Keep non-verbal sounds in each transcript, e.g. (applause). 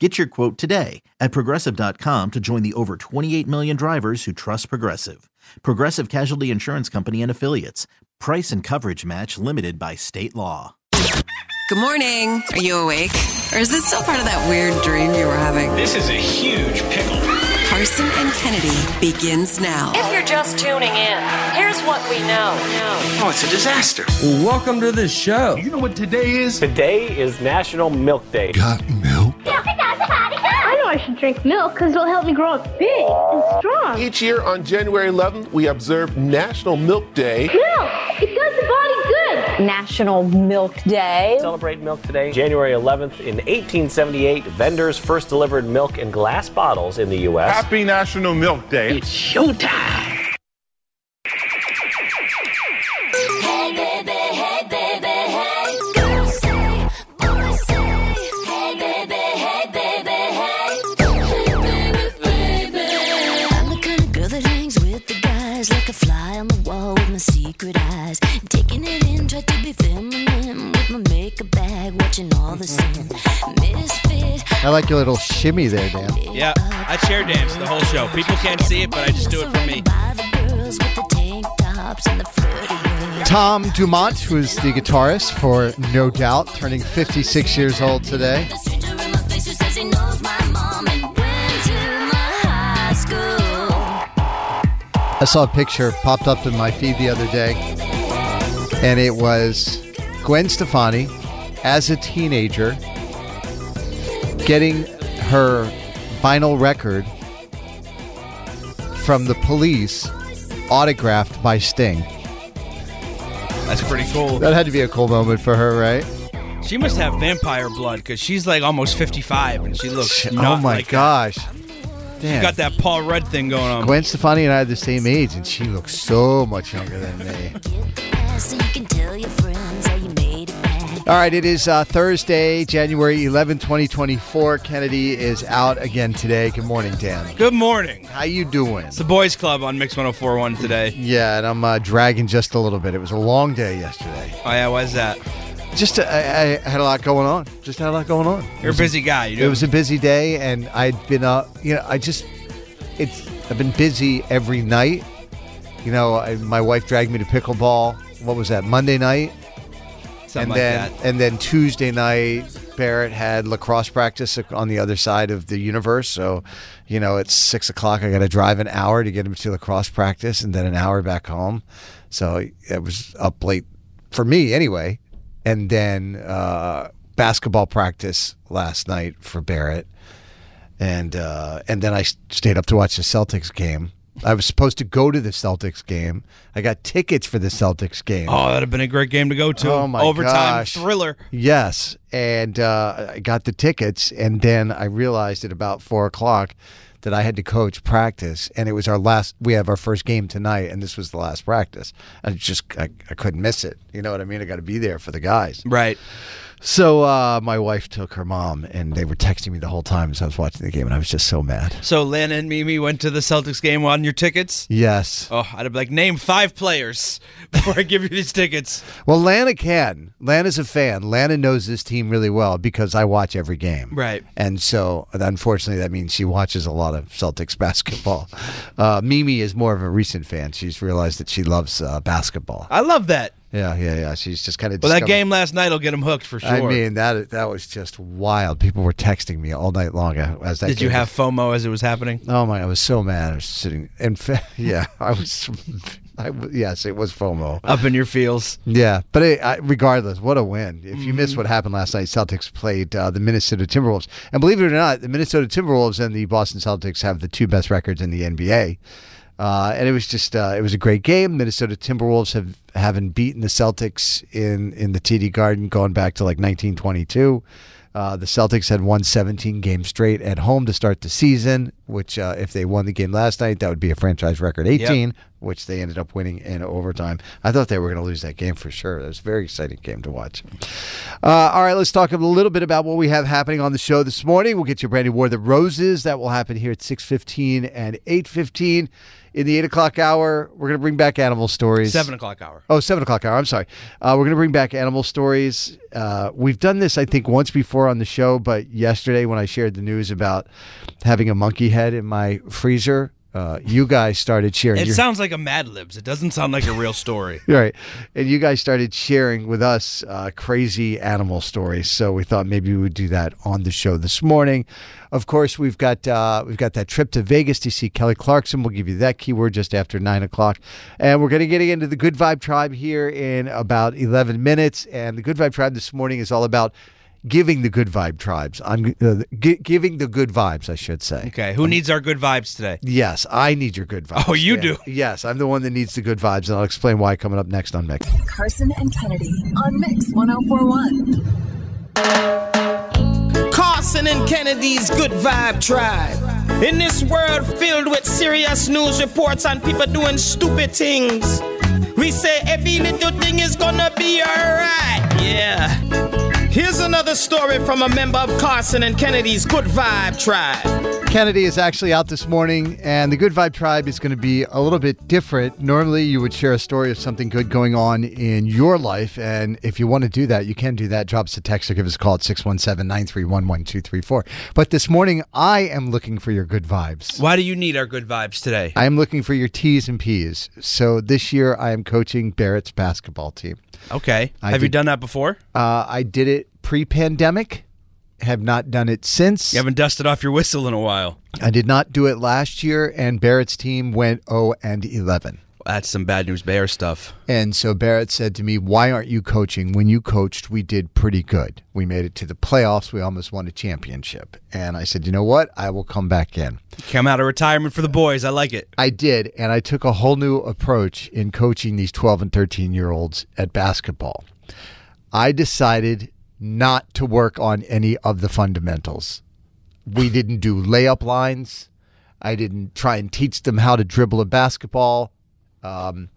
Get your quote today at progressive.com to join the over 28 million drivers who trust Progressive. Progressive Casualty Insurance Company and Affiliates. Price and coverage match limited by state law. Good morning. Are you awake? Or is this still part of that weird dream you were having? This is a huge pickle. Carson and Kennedy begins now. If you're just tuning in, here's what we know. Oh, it's a disaster. Welcome to the show. You know what today is? Today is National Milk Day. Got milk? I should drink milk because it'll help me grow up big and strong. Each year on January 11th, we observe National Milk Day. Milk! It does the body good! National Milk Day. Celebrate milk today. January 11th, in 1878, vendors first delivered milk in glass bottles in the U.S. Happy National Milk Day. It's showtime. Secret eyes. Taking it in, try to be feminine with my makeup bag, watching all the mm-hmm. sin. Misfit. I like your little shimmy there, Dan. Yeah, I chair dance the whole show. People can't see it, but I just do it for me. By the girls with the tank tops and the flirty ways. Tom Dumont, who's the guitarist for No Doubt, turning 56 years old today. I saw a picture popped up in my feed the other day, and it was Gwen Stefani as a teenager getting her vinyl record from the police autographed by Sting. That's pretty cool. That had to be a cool moment for her, right? She must have vampire blood because she's like almost 55 and she looks oh my like gosh. She Damn. got that Paul Rudd thing going on. Gwen Stefani and I are the same age, and she looks so much younger than me. So you can tell your friends how you made it back. All right, it is uh, Thursday, January 11, 2024. Kennedy is out again today. Good morning, Dan. Good morning. How you doing? It's the Boys Club on Mix 1041 today. Yeah, and I'm uh, dragging just a little bit. It was a long day yesterday. Oh, yeah, why's that? Just uh, I, I had a lot going on. Just had a lot going on. You're a busy guy. You do. It was a busy day, and I'd been uh, you know, I just it's I've been busy every night. You know, I, my wife dragged me to pickleball. What was that? Monday night. Something and like then that. and then Tuesday night, Barrett had lacrosse practice on the other side of the universe. So, you know, it's six o'clock. I got to drive an hour to get him to lacrosse practice, and then an hour back home. So it was up late for me anyway. And then uh, basketball practice last night for Barrett, and uh, and then I stayed up to watch the Celtics game. I was supposed to go to the Celtics game. I got tickets for the Celtics game. Oh, that'd have been a great game to go to. Oh, my Overtime gosh. thriller. Yes, and uh, I got the tickets, and then I realized at about four o'clock that I had to coach practice, and it was our last. We have our first game tonight, and this was the last practice. I just I, I couldn't miss it. You know what I mean? I got to be there for the guys. Right. So uh, my wife took her mom, and they were texting me the whole time as I was watching the game, and I was just so mad. So Lana and Mimi went to the Celtics game on your tickets? Yes. Oh, I'd be like, name five players (laughs) before I give you these tickets. Well, Lana can. Lana's a fan. Lana knows this team really well because I watch every game. Right. And so, unfortunately, that means she watches a lot of Celtics (laughs) basketball. Uh, Mimi is more of a recent fan. She's realized that she loves uh, basketball. I love that. Yeah, yeah, yeah. She's just kind of. Well, that game last night will get him hooked for sure. I mean that that was just wild. People were texting me all night long as that. Did you have FOMO as it was happening? Oh my! I was so mad. I was sitting. In fact, (laughs) yeah, I was. I, yes, it was FOMO. Up in your feels. Yeah, but it, I, regardless, what a win! If you Mm-hmm. missed what happened last night, Celtics played uh, the Minnesota Timberwolves, and believe it or not, the Minnesota Timberwolves and the Boston Celtics have the two best records in the NBA. Uh, and it was just uh, it was a great game. Minnesota Timberwolves have haven't beaten the Celtics in in the TD Garden going back to like 1922. Uh, the Celtics had won 17 games straight at home to start the season, which uh, if they won the game last night, that would be a franchise record 18, which they ended up winning in overtime. I thought they were going to lose that game for sure. It was a very exciting game to watch. Uh, all right, let's talk a little bit about what we have happening on the show this morning. We'll get you a brand new War of the Roses. That will happen here at 6.15 and 8.15. In the 8 o'clock hour, we're going to bring back animal stories. Seven o'clock hour. Oh, seven o'clock hour. I'm sorry. Uh, we're going to bring back animal stories. Uh, we've done this, I think, once before on the show, but yesterday when I shared the news about having a monkey head in my freezer, uh, you guys started sharing. It your- sounds like a Mad Libs. It doesn't sound like a real story. (laughs) Right. And you guys started sharing with us uh, crazy animal stories. So we thought maybe we would do that on the show this morning. Of course, we've got uh, we've got that trip to Vegas to see Kelly Clarkson. We'll give you that keyword just after nine o'clock, and we're going to get into the Good Vibe Tribe here in about eleven minutes. And the Good Vibe Tribe this morning is all about giving the Good Vibe tribes. I'm uh, gi- giving the good vibes, I should say. Okay, who needs our good vibes today? Yes, I need your good vibes. Oh, you Yeah. do? Yes, I'm the one that needs the good vibes, and I'll explain why coming up next on Mix. Carson and Kennedy on Mix 1041. Carson and Kennedy's Good Vibe Tribe. In this world filled with serious news reports and people doing stupid things, we say every little thing is gonna be alright. Yeah. Here's another story from a member of Carson and Kennedy's Good Vibe Tribe. Kennedy is actually out this morning, and the Good Vibe Tribe is going to be a little bit different. Normally, you would share a story of something good going on in your life, and if you want to do that, you can do that. Drop us a text or give us a call at 617 931 1234. But this morning, I am looking for your good vibes. Why do you need our good vibes today? I am looking for your T's and P's. So this year, I am coaching Barrett's basketball team. Okay. I Have you done that before? Uh, I did it pre pandemic, have not done it since. You haven't dusted off your whistle in a while. I did not do it last year, and Barrett's team went 0 and 11. That's some bad news bear stuff. And so Barrett said to me, Why aren't you coaching? When you coached, we did pretty good. We made it to the playoffs. We almost won a championship. And I said, You know what? I will come back in. Come out of retirement for the boys. I like it. I did. And I took a whole new approach in coaching these 12 and 13 year olds at basketball. I decided not to work on any of the fundamentals. We didn't do layup lines. I didn't try and teach them how to dribble a basketball. Um,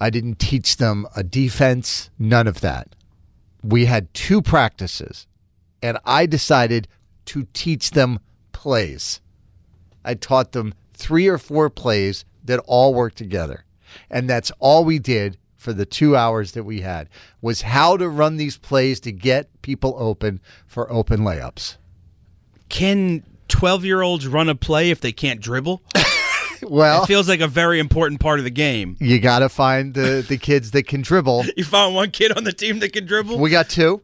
I didn't teach them a defense. None of that. We had two practices, and I decided to teach them plays. I taught them three or four plays that all work together. And that's all we did for the two hours that we had was how to run these plays to get people open for open layups. Can 12 year olds run a play if they can't dribble? (laughs) Well, it feels like a very important part of the game. you got to find the, the kids that can dribble. (laughs) You found one kid on the team that can dribble? We got two.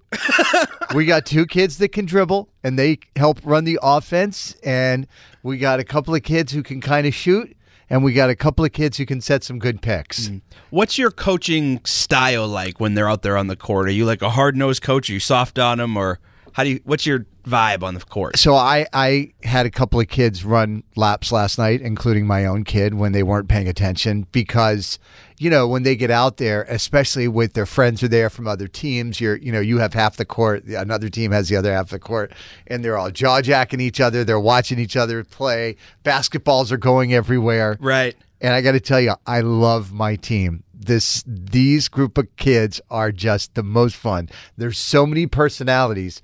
(laughs) we got two kids that can dribble and they help run the offense. And we got a couple of kids who can kind of shoot. And we got a couple of kids who can set some good picks. Mm. What's your coaching style like when they're out there on the court? Are you like a hard nosed coach? Are you soft on them, or how do you? What's your vibe on the court? So I, I had a couple of kids run laps last night, including my own kid, when they weren't paying attention because, you know, when they get out there, especially with their friends who are there from other teams, you're, you know, you have half the court, another team has the other half of the court, and they're all jaw jacking each other, they're watching each other play, basketballs are going everywhere. Right. And I got to tell you, I love my team. This these group of kids are just the most fun. There's so many personalities,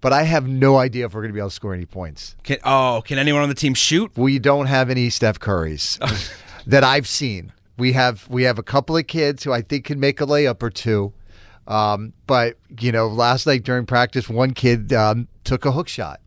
but I have no idea if we're going to be able to score any points. Can, oh, can anyone on the team shoot? We don't have any Steph Currys (laughs) that I've seen. We have we have a couple of kids who I think can make a layup or two. Um, but you know, last night during practice, one kid um, took a hook shot.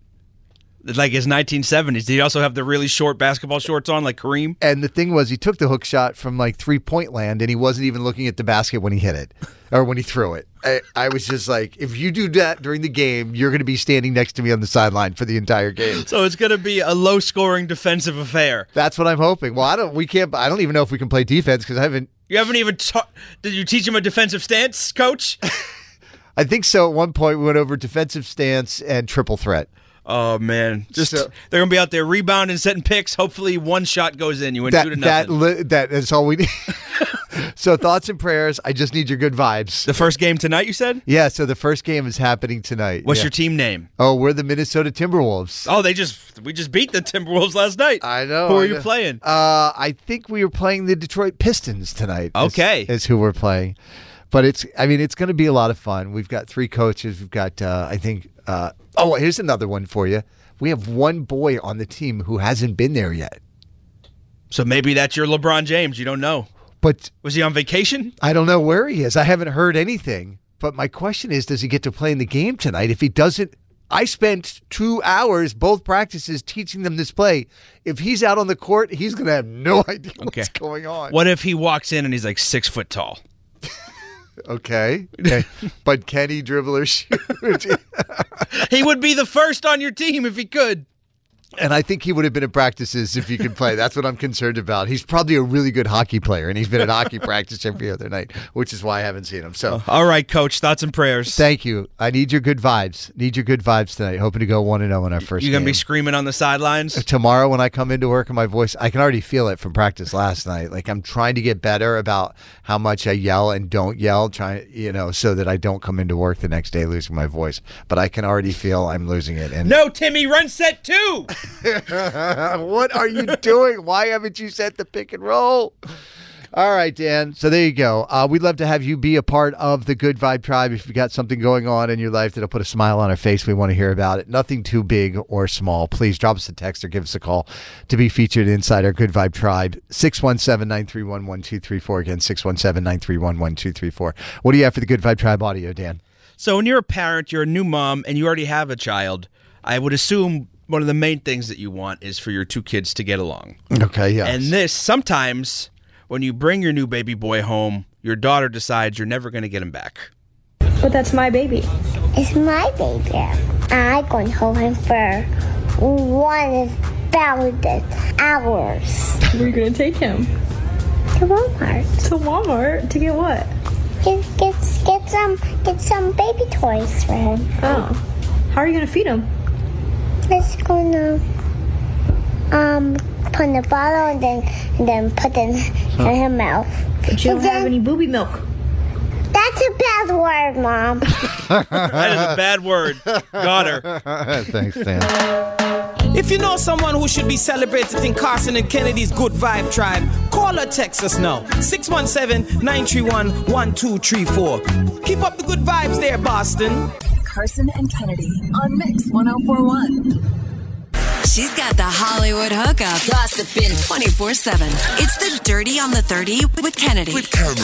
Like his 1970s. Did he also have the really short basketball shorts on, like Kareem? And the thing was, he took the hook shot from like three point land, and he wasn't even looking at the basket when he hit it or when he threw it. I, I was just like, if you do that during the game, you're going to be standing next to me on the sideline for the entire game. So it's going to be a low scoring defensive affair. That's what I'm hoping. Well, I don't. We can't. I don't even know if we can play defense because I haven't. You haven't even taught. Did you teach him a defensive stance, coach? (laughs) I think so. At one point, we went over defensive stance and triple threat. Oh man, just So- they're gonna be out there rebounding, setting picks. Hopefully, one shot goes in. You That two to that nothing. li- that is all we need. (laughs) so thoughts and prayers. I just need your good vibes. the first game tonight, you said. Yeah. So the first game is happening tonight. What's Yeah. your team name? Oh, we're the Minnesota Timberwolves. Oh, they just we just beat the Timberwolves last night. I know. Who I are you playing? Uh, I think we were playing the Detroit Pistons tonight. is- Okay. is, who we're playing. But it's, I mean, it's going to be a lot of fun. We've got three coaches. We've got, uh, I think, uh, oh, here's another one for you. We have one boy on the team who hasn't been there yet. So maybe that's your LeBron James. You don't know. But Was he on vacation? I don't know where he is. I haven't heard anything. But my question is, does he get to play in the game tonight? If he doesn't, I spent two hours, both practices, teaching them this play. If he's out on the court, he's going to have no (laughs) idea Okay. what's going on. What if he walks in and he's like six foot tall? Okay. okay. (laughs) but can he dribble or shoot? (laughs) He would be the first on your team if he could. And I think he would have been at practices if he could play. That's what I'm concerned about. He's probably a really good hockey player, and he's been at hockey (laughs) practice every other night, which is why I haven't seen him. So uh, All right, coach. Thoughts and prayers. thank you. I need your good vibes. Need your good vibes tonight. Hoping to go 1 and 0 in our first You're gonna be screaming on the sidelines? Uh, tomorrow, when I come into work and my voice, I can already feel it from practice last night. Like I'm trying to get better about how much I yell and don't yell, trying, you know, so that I don't come into work the next day losing my voice. But I can already feel I'm losing it. And No, Timmy, run set two. (laughs) what are you doing? Why haven't you set the pick and roll? All right, Dan. So there you go. Uh, we'd love to have you be a part of the Good Vibe Tribe. If you've got something going on in your life that'll put a smile on our face, we want to hear about it. Nothing too big or small. Please drop us a text or give us a call to be featured inside our Good Vibe Tribe. 617 931 1234. Again, 617 931 1234. What do you have for the Good Vibe Tribe audio, Dan? So when you're a parent, you're a new mom, and you already have a child, I would assume one of the main things that you want is for your two kids to get along. Okay, yeah. And this sometimes when you bring your new baby boy home, your daughter decides you're never going to get him back. But that's my baby. It's my baby. I'm going to hold him for one thousand hours. Where are you gonna take him? To Walmart. To Walmart to get what? Get, get, get some get some baby toys for him. Oh. How are you gonna feed him? Just gonna um put in the bottle and then and then put it in, in her mouth. But you don't And have any booby milk. That's a bad word, Mom. (laughs) That is a bad word. Got her. (laughs) Thanks, Dan. If you know someone who should be celebrated in Carson and Kennedy's Good Vibe Tribe, call or text us now. 617-931-1234. Keep up the good vibes there, Boston. Carson and Kennedy on Mix 1041. She's got the Hollywood hookup. Gossiping 24 7. It's the Dirty on the 30 with Kennedy. With Kennedy.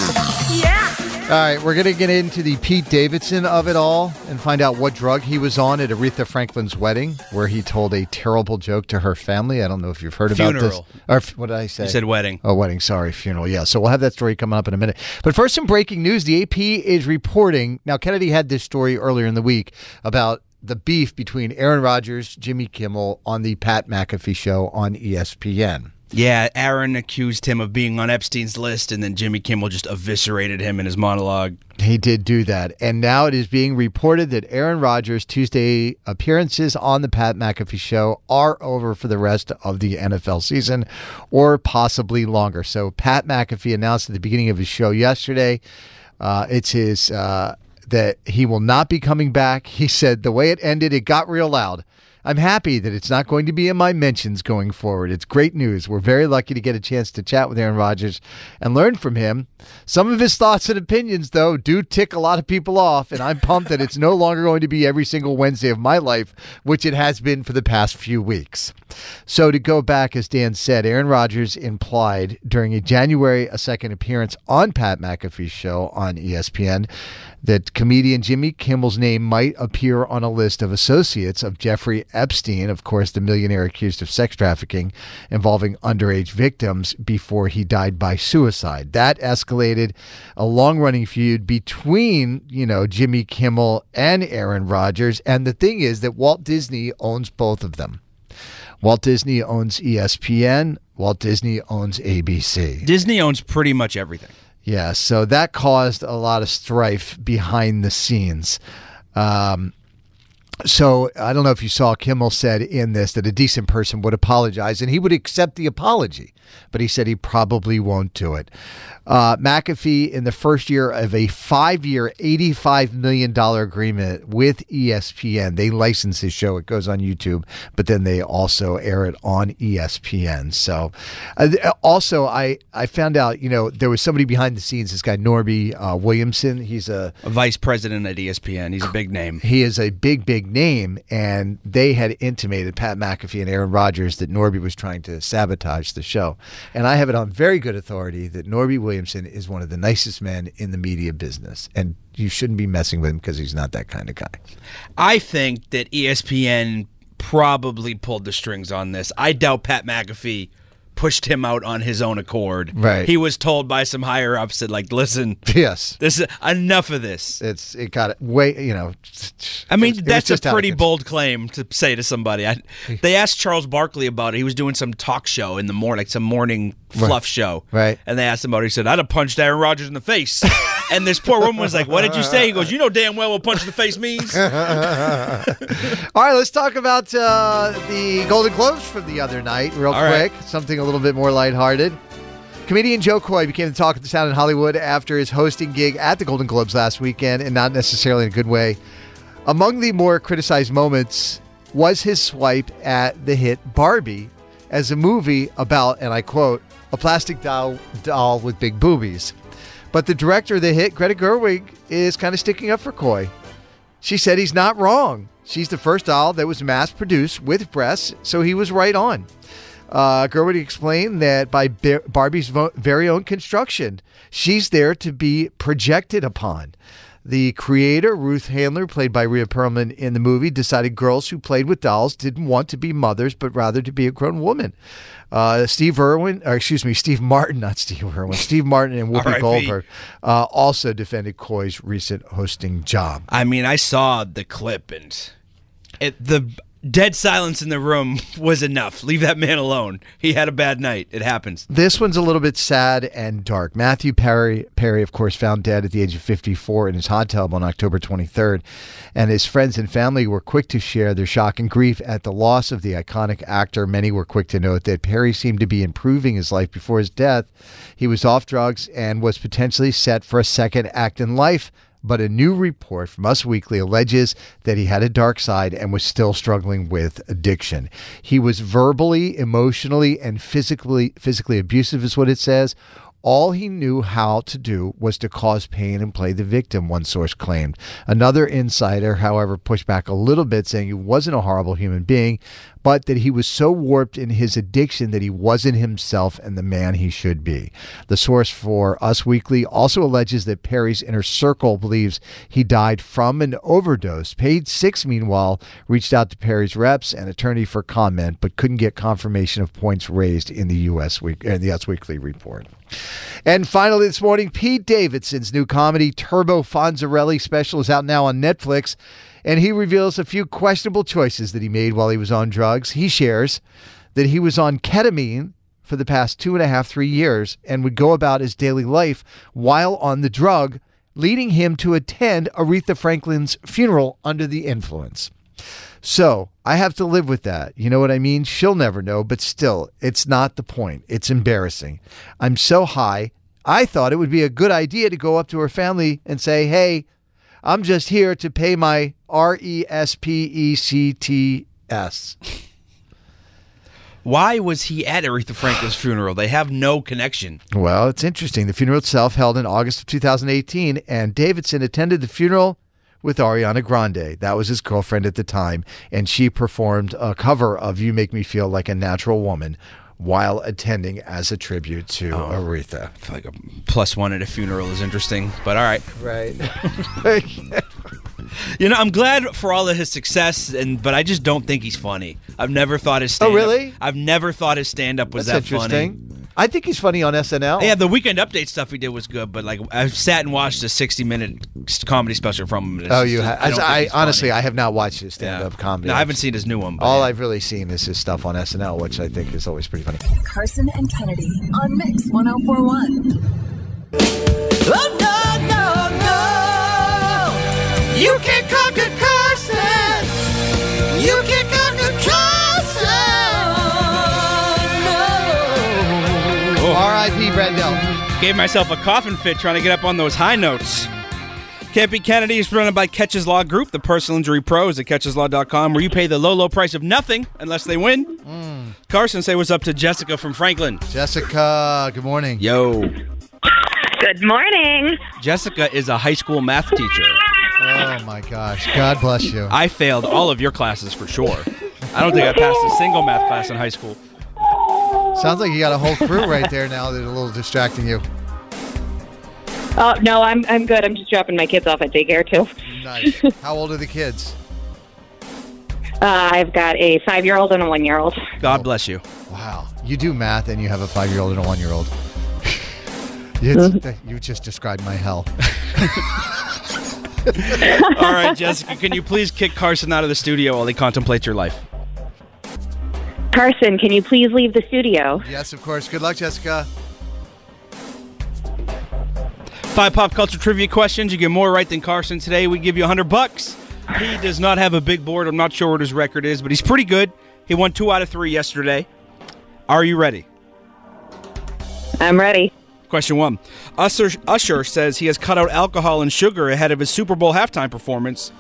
Yeah. All right, we're going to get into the Pete Davidson of it all and find out what drug he was on at Aretha Franklin's wedding, where he told a terrible joke to her family. I don't know if you've heard about Funeral. this. Or what did I say? You said wedding. Oh, wedding. Sorry, funeral. Yeah. So we'll have that story coming up in a minute. But first, some breaking news. The AP is reporting. Now, Kennedy had this story earlier in the week about the beef between Aaron Rodgers, Jimmy Kimmel on the Pat McAfee show on ESPN. Yeah, Aaron accused him of being on Epstein's list, and then Jimmy Kimmel just eviscerated him in his monologue. He did do that. And now it is being reported that Aaron Rodgers' Tuesday appearances on the Pat McAfee show are over for the rest of the NFL season or possibly longer. So, Pat McAfee announced at the beginning of his show yesterday uh, it's his. Uh, that he will not be coming back. He said the way it ended, it got real loud. I'm happy that it's not going to be in my mentions going forward. It's great news. We're very lucky to get a chance to chat with Aaron Rodgers and learn from him. Some of his thoughts and opinions, though, do tick a lot of people off, and I'm pumped that it's no longer going to be every single Wednesday of my life, which it has been for the past few weeks. So to go back, as Dan said, Aaron Rodgers implied during a January a 2nd appearance on Pat McAfee's show on ESPN that comedian Jimmy Kimmel's name might appear on a list of associates of Jeffrey Epstein, of course, the millionaire accused of sex trafficking involving underage victims before he died by suicide. That escalated a long running feud between, you know, Jimmy Kimmel and Aaron Rodgers. And the thing is that Walt Disney owns both of them. Walt Disney owns ESPN, Walt Disney owns ABC. Disney owns pretty much everything. Yeah, so that caused a lot of strife behind the scenes. Um, so I don't know if you saw Kimmel said in this that a decent person would apologize and he would accept the apology, but he said he probably won't do it. Uh, McAfee, in the first year of a five year, $85 million agreement with ESPN, they license his show. It goes on YouTube, but then they also air it on ESPN. So uh, also, I, I found out, you know, there was somebody behind the scenes, this guy, Norby uh, Williamson. He's a A vice president at ESPN. He's a big name. he is a big, big name, and they had intimated Pat McAfee and Aaron Rodgers that Norby was trying to sabotage the show. And I have it on very good authority that Norby Williamson is one of the nicest men in the media business, and you shouldn't be messing with him because he's not that kind of guy. I think that ESPN probably pulled the strings on this. I doubt Pat McAfee pushed him out on his own accord. Right. He was told by some higher ups that like, listen, Yes, this is enough of this. it's it got it way you know. I mean, was that's a pretty bold claim to say to somebody. I, they asked Charles Barkley about it. He was doing some talk show in the morning, like some morning fluff Right. show. Right. And they asked him about it. He said, I'd have punched Aaron Rodgers in the face. (laughs) and this poor woman was like, What did you say? He goes, You know damn well what punch in the face means. (laughs) All right, let's talk about uh, the Golden Globes from the other night, real All right. quick. Something a little bit more lighthearted. Comedian Jo Koy became the talk of the town in Hollywood after his hosting gig at the Golden Globes last weekend, and not necessarily in a good way. Among the more criticized moments was his swipe at the hit Barbie as a movie about, and I quote, a plastic doll, doll with big boobies. But the director of the hit, Greta Gerwig, is kind of sticking up for Koy. She said he's not wrong. She's the first doll that was mass produced with breasts, so he was right on. Uh, Gerwig explained that by Barbie's very own construction, she's there to be projected upon. The creator, Ruth Handler, played by Rhea Perlman in the movie, decided girls who played with dolls didn't want to be mothers, but rather to be a grown woman. Uh, Steve Irwin, or excuse me, Steve Martin, (laughs) not Steve Irwin, Steve Martin and Whoopi Goldberg uh, also defended Koy's recent hosting job. I mean, I saw the clip and it, the dead silence in the room was enough. Leave that man alone. He had a bad night. It happens. This one's a little bit sad and dark. Matthew Perry, Perry, of course, found dead at the age of 54 in his hot tub on October 23rd, and his friends and family were quick to share their shock and grief at the loss of the iconic actor. Many were quick to note that Perry seemed to be improving his life before his death. He was off drugs and was potentially set for a second act in life. But a new report from Us Weekly alleges that he had a dark side and was still struggling with addiction. He was verbally, emotionally, and physically physically abusive, is what it says. All he knew how to do was to cause pain and play the victim, one source claimed. Another insider, however, pushed back a little bit, saying he wasn't a horrible human being, but that he was so warped in his addiction that he wasn't himself and the man he should be. The source for Us Weekly also alleges that Perry's inner circle believes he died from an overdose. Page Six, meanwhile, reached out to Perry's reps and attorney for comment, but couldn't get confirmation of points raised in the U.S. Week, uh, the Us Weekly report. And finally, this morning, Pete Davidson's new comedy Turbo Fonzarelli special is out now on Netflix, and he reveals a few questionable choices that he made while he was on drugs. He shares that he was on ketamine for the past two and a half, three years and would go about his daily life while on the drug, leading him to attend Aretha Franklin's funeral under the influence. So I have to live with that. You know what I mean? She'll never know, but still, it's not the point. It's embarrassing. I'm so high. I thought it would be a good idea to go up to her family and say, hey, I'm just here to pay my R E S P E C T S. Why was he at Aretha Franklin's (sighs) funeral? They have no connection. Well, it's interesting. The funeral itself held in August of 2018, and Davidson attended the funeral with Ariana Grande. That was his girlfriend at the time, and she performed a cover of You Make Me Feel Like a Natural Woman while attending as a tribute to oh, Aretha. I feel like a plus one at a funeral is interesting, but all right. Right. (laughs) (laughs) (laughs) You know, I'm glad for all of his success, and but I just don't think he's funny. I've never thought his stand Oh, really? I've never thought his stand up was That's that interesting. funny. I think he's funny on SNL. Yeah, the weekend update stuff he did was good, but like I've sat and watched a 60 minute comedy special from him. it's Oh, you? I Ha- don't I, honestly, funny. I have not watched his stand-up comedy. No, I haven't seen his new one. But All yeah. I've really seen is his stuff on SNL, which I think is always pretty funny. Carson and Kennedy on Mix 1041. Oh, no, no, no. You can't conquer Carson. You can't conquer Carson. Oh, no. R.I.P. Brendel. Gave myself a coffin fit trying to get up on those high notes. Can't Kennedy is presented by Keches Law Group, the personal injury pros at kecheslaw.com, where you pay the low, low price of nothing unless they win. Mm. Carson, say what's up to Jessica from Franklin. Jessica, good morning. Yo. Good morning. Jessica is a high school math teacher. Oh my gosh. God bless you. I failed all of your classes for sure. I don't think I passed a single math class in high school. Sounds like you got a whole crew right there now that are a little distracting you. Oh no, I'm I'm good. I'm just dropping my kids off at daycare too. Nice. (laughs) How old are the kids? Uh, I've got a five year old and a one year old. God bless you. Wow. You do math and you have a five year old and a one year old. (laughs) you you just described my hell. (laughs) (laughs) All right, Jessica, can you please kick Carson out of the studio while he contemplates your life? Carson, can you please leave the studio? yes, of course. Good luck, Jessica. Five pop culture trivia questions. You get more right than Carson today. We give you 100 bucks. He does not have a big board. I'm not sure what his record is, but he's pretty good. He won two out of three yesterday. Are you ready? I'm ready. Question one. Usher, Usher says he has cut out alcohol and sugar ahead of his Super Bowl halftime performance.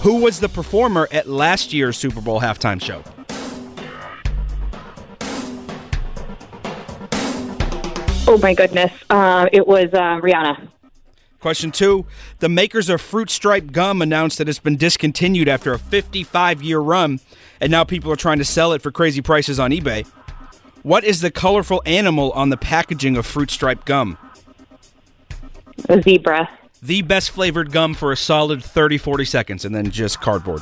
Who was the performer at last year's Super Bowl halftime show? Oh my goodness. Uh, it was uh, Rihanna. Question two. The makers of Fruit Stripe Gum announced that it's been discontinued after a 55 year run, and now people are trying to sell it for crazy prices on eBay. What is the colorful animal on the packaging of Fruit Stripe Gum? A zebra. The best flavored gum for a solid 30 40 seconds, and then just cardboard.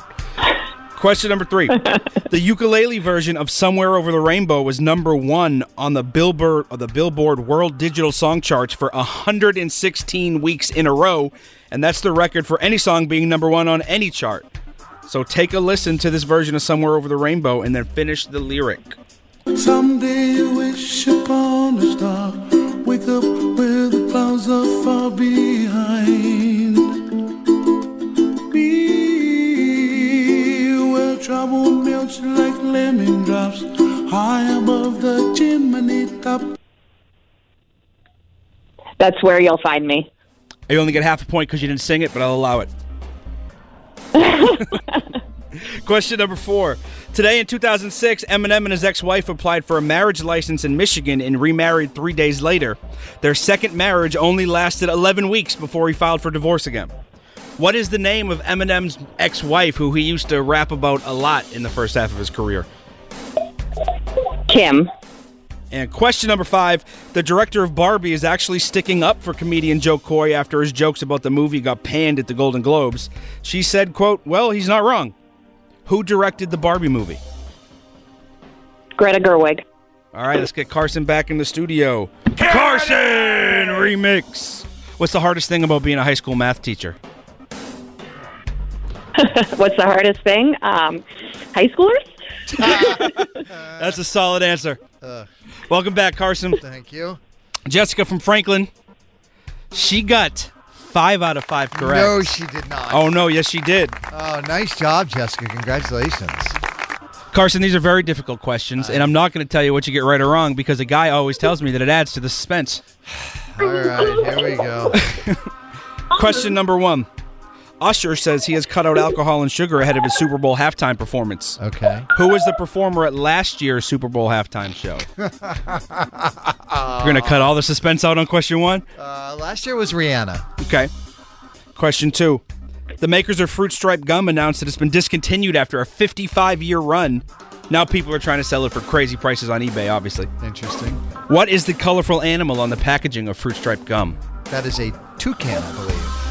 Question number three. (laughs) the ukulele version of Somewhere Over the Rainbow was number one on the Billboard the Billboard World Digital Song Charts for 116 weeks in a row, and that's the record for any song being number one on any chart. So take a listen to this version of Somewhere Over the Rainbow and then finish the lyric. Someday you wish upon a star. Wake up where the clouds are far behind. Be where trouble melts like lemon drops. High above the chimney top. That's where you'll find me. You only get half a point because you didn't sing it, but I'll allow it. (laughs) (laughs) Question number four. Today in 2006, Eminem and his ex wife applied for a marriage license in Michigan and remarried three days later. Their second marriage only lasted 11 weeks before he filed for divorce again. What is the name of Eminem's ex wife who he used to rap about a lot in the first half of his career? Kim. And question number five the director of Barbie is actually sticking up for comedian Jo Koy after his jokes about the movie got panned at the Golden Globes. She said, quote, Well, he's not wrong. Who directed the Barbie movie? Greta Gerwig. All right, let's get Carson back in the studio. Carson remix. What's the hardest thing about being a high school math teacher? (laughs) What's the hardest thing? Um, high schoolers? (laughs) That's a solid answer. Welcome back, Carson. Thank you. Jessica from Franklin. She got five out of five correct. No, she did not. Oh, no, yes, she did. Oh, nice job, Jessica. Congratulations. Carson, these are very difficult questions, and I'm not going to tell you what you get right or wrong because a guy always tells me that it adds to the suspense. All right, here we go. (laughs) Question number one. Usher says he has cut out alcohol and sugar ahead of his Super Bowl halftime performance. Okay. Who was the performer at last year's Super Bowl halftime show? We're going to cut all the suspense out on question one? Uh, last year was Rihanna. Okay. Question two. The makers of Fruit Stripe Gum announced that it's been discontinued after a 55 year run. Now people are trying to sell it for crazy prices on eBay, obviously. Interesting. What is the colorful animal on the packaging of Fruit Stripe Gum? That is a toucan, I believe.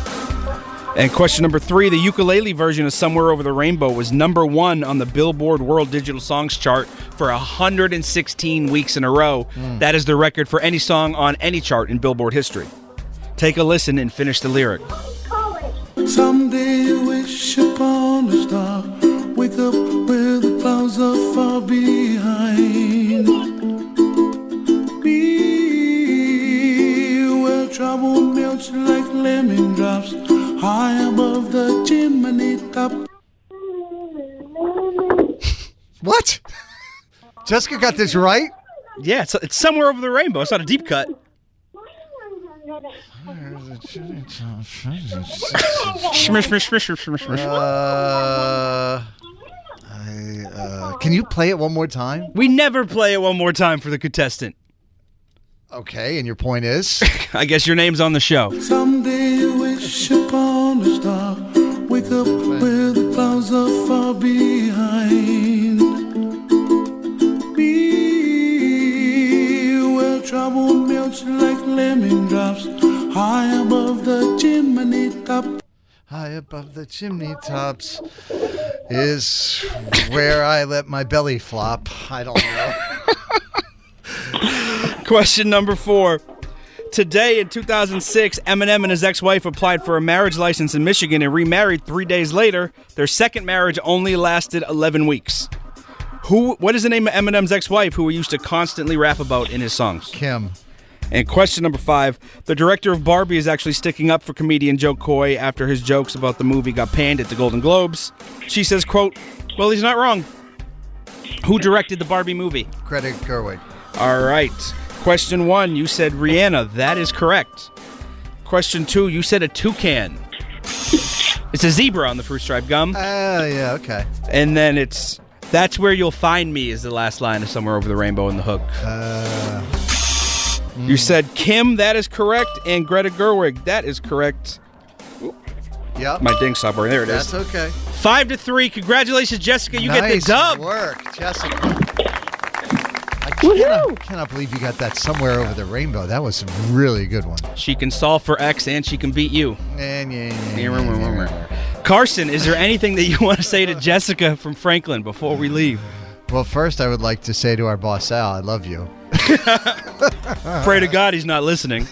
And question number three the ukulele version of Somewhere Over the Rainbow was number one on the Billboard World Digital Songs chart for 116 weeks in a row. Hmm. That is the record for any song on any chart in Billboard history. Take a listen and finish the lyric. Someday wish upon a star, wake up where the clouds are far behind. Be where trouble melts like lemon drops, high above the chimney top. (laughs) What? Jessica got this right? Yeah, it's, it's Somewhere Over the Rainbow. It's not a deep cut. Shmish, shmish, shmish, shmish, shmish. Uh, I, uh, can you play it one more time? We never play it one more time for the contestant. Okay, and your point is? (laughs) I guess your name's on the show. Someday wish upon a star, wake up where the clouds are far behind. Be where trouble melts like lemon drops, high above the chimney top. High above the chimney tops is where I let my belly flop. I don't know. (laughs) Question number four. Today in 2006, Eminem and his ex wife applied for a marriage license in Michigan and remarried three days later. Their second marriage only lasted 11 weeks. Who? What is the name of Eminem's ex wife who he used to constantly rap about in his songs? Kim. And question number five The director of Barbie is actually sticking up for comedian Jo Koy after his jokes about the movie got panned at the Golden Globes. She says, quote, Well, he's not wrong. Who directed the Barbie movie? Greta Gerwig. All right. Question one, you said Rihanna. That is correct. Question two, you said a toucan. It's a zebra on the fruit stripe gum. Oh, yeah, okay. And then it's that's where you'll find me is the last line of somewhere over the rainbow in the hook. Uh, You said Kim, that is correct, and Greta Gerwig, that is correct. Yep. My ding stopper, there it is. That's okay. Five to three. Congratulations, Jessica. You get the dub. work, Jessica. I cannot, cannot believe you got that somewhere over the rainbow. That was a really good one. She can solve for X and she can beat you. And yeah, yeah, yeah, yeah. Carson, is there anything that you want to say to Jessica from Franklin before we leave? Well, first, I would like to say to our boss Al, I love you. (laughs) Pray to God he's not listening.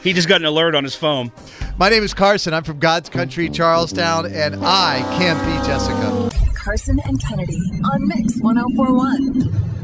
He just got an alert on his phone. My name is Carson. I'm from God's country, Charlestown, and I can't be Jessica. Carson and Kennedy on Mix 1041.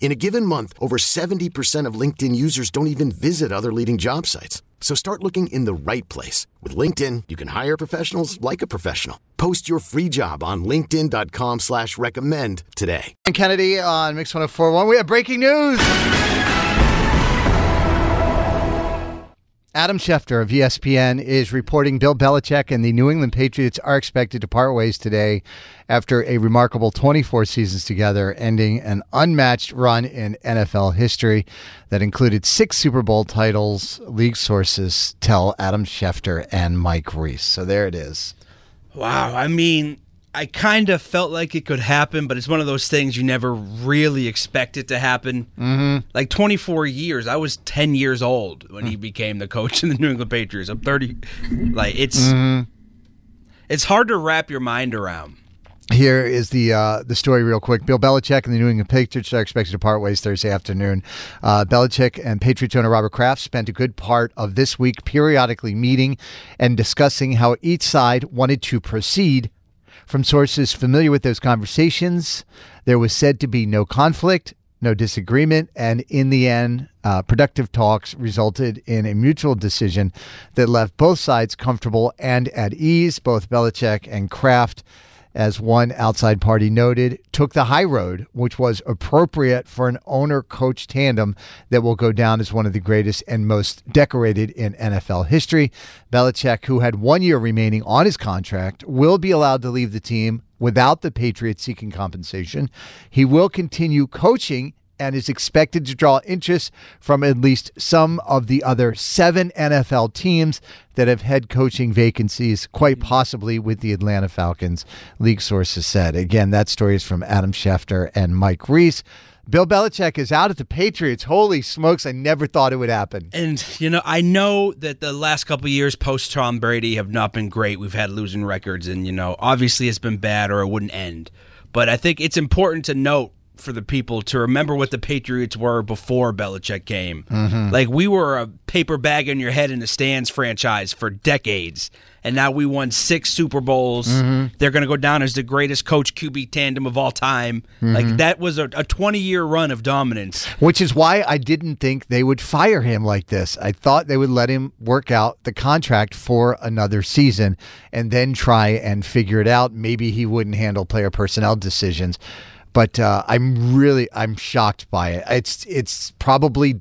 In a given month, over 70% of LinkedIn users don't even visit other leading job sites. So start looking in the right place. With LinkedIn, you can hire professionals like a professional. Post your free job on linkedin.com slash recommend today. And Kennedy on Mix 1041. We have breaking news. Adam Schefter of ESPN is reporting Bill Belichick and the New England Patriots are expected to part ways today after a remarkable 24 seasons together, ending an unmatched run in NFL history that included six Super Bowl titles, league sources tell Adam Schefter and Mike Reiss. So there it is. Wow, I mean, I kind of felt like it could happen, but it's one of those things you never really expect it to happen. Mhm. Like 24 years, I was 10 years old when he became the coach (laughs) in the New England Patriots. I'm 30. Like it's Mhm. it's hard to wrap your mind around. Here is the uh, the story, real quick. Bill Belichick and the New England Patriots are expected to part ways Thursday afternoon. Uh, Belichick and Patriots owner Robert Kraft spent a good part of this week periodically meeting and discussing how each side wanted to proceed. From sources familiar with those conversations, there was said to be no conflict, no disagreement, and in the end, uh, productive talks resulted in a mutual decision that left both sides comfortable and at ease. Both Belichick and Kraft as one outside party noted, took the high road, which was appropriate for an owner coach tandem that will go down as one of the greatest and most decorated in NFL history. Belichick, who had one year remaining on his contract, will be allowed to leave the team without the Patriots seeking compensation. He will continue coaching and is expected to draw interest from at least some of the other seven NFL teams that have head coaching vacancies, quite possibly with the Atlanta Falcons, league sources said. Again, that story is from Adam Schefter and Mike Reiss. Bill Belichick is out at the Patriots. Holy smokes, I never thought it would happen. And you know, I know that the last couple years post Tom Brady have not been great. We've had losing records, and you know, obviously it's been bad, or it wouldn't end. But I think it's important to note for the people to remember what the Patriots were before Belichick came. Mhm. Like we were a paper bag on your head in the stands franchise for decades, and now we won six Super Bowls. Mhm. They're going to go down as the greatest coach QB tandem of all time. Mhm. Like that was a, a 20 year run of dominance. Which is why I didn't think they would fire him like this. I thought they would let him work out the contract for another season and then try and figure it out. Maybe he wouldn't handle player personnel decisions. But uh, I'm really I'm shocked by it. It's it's probably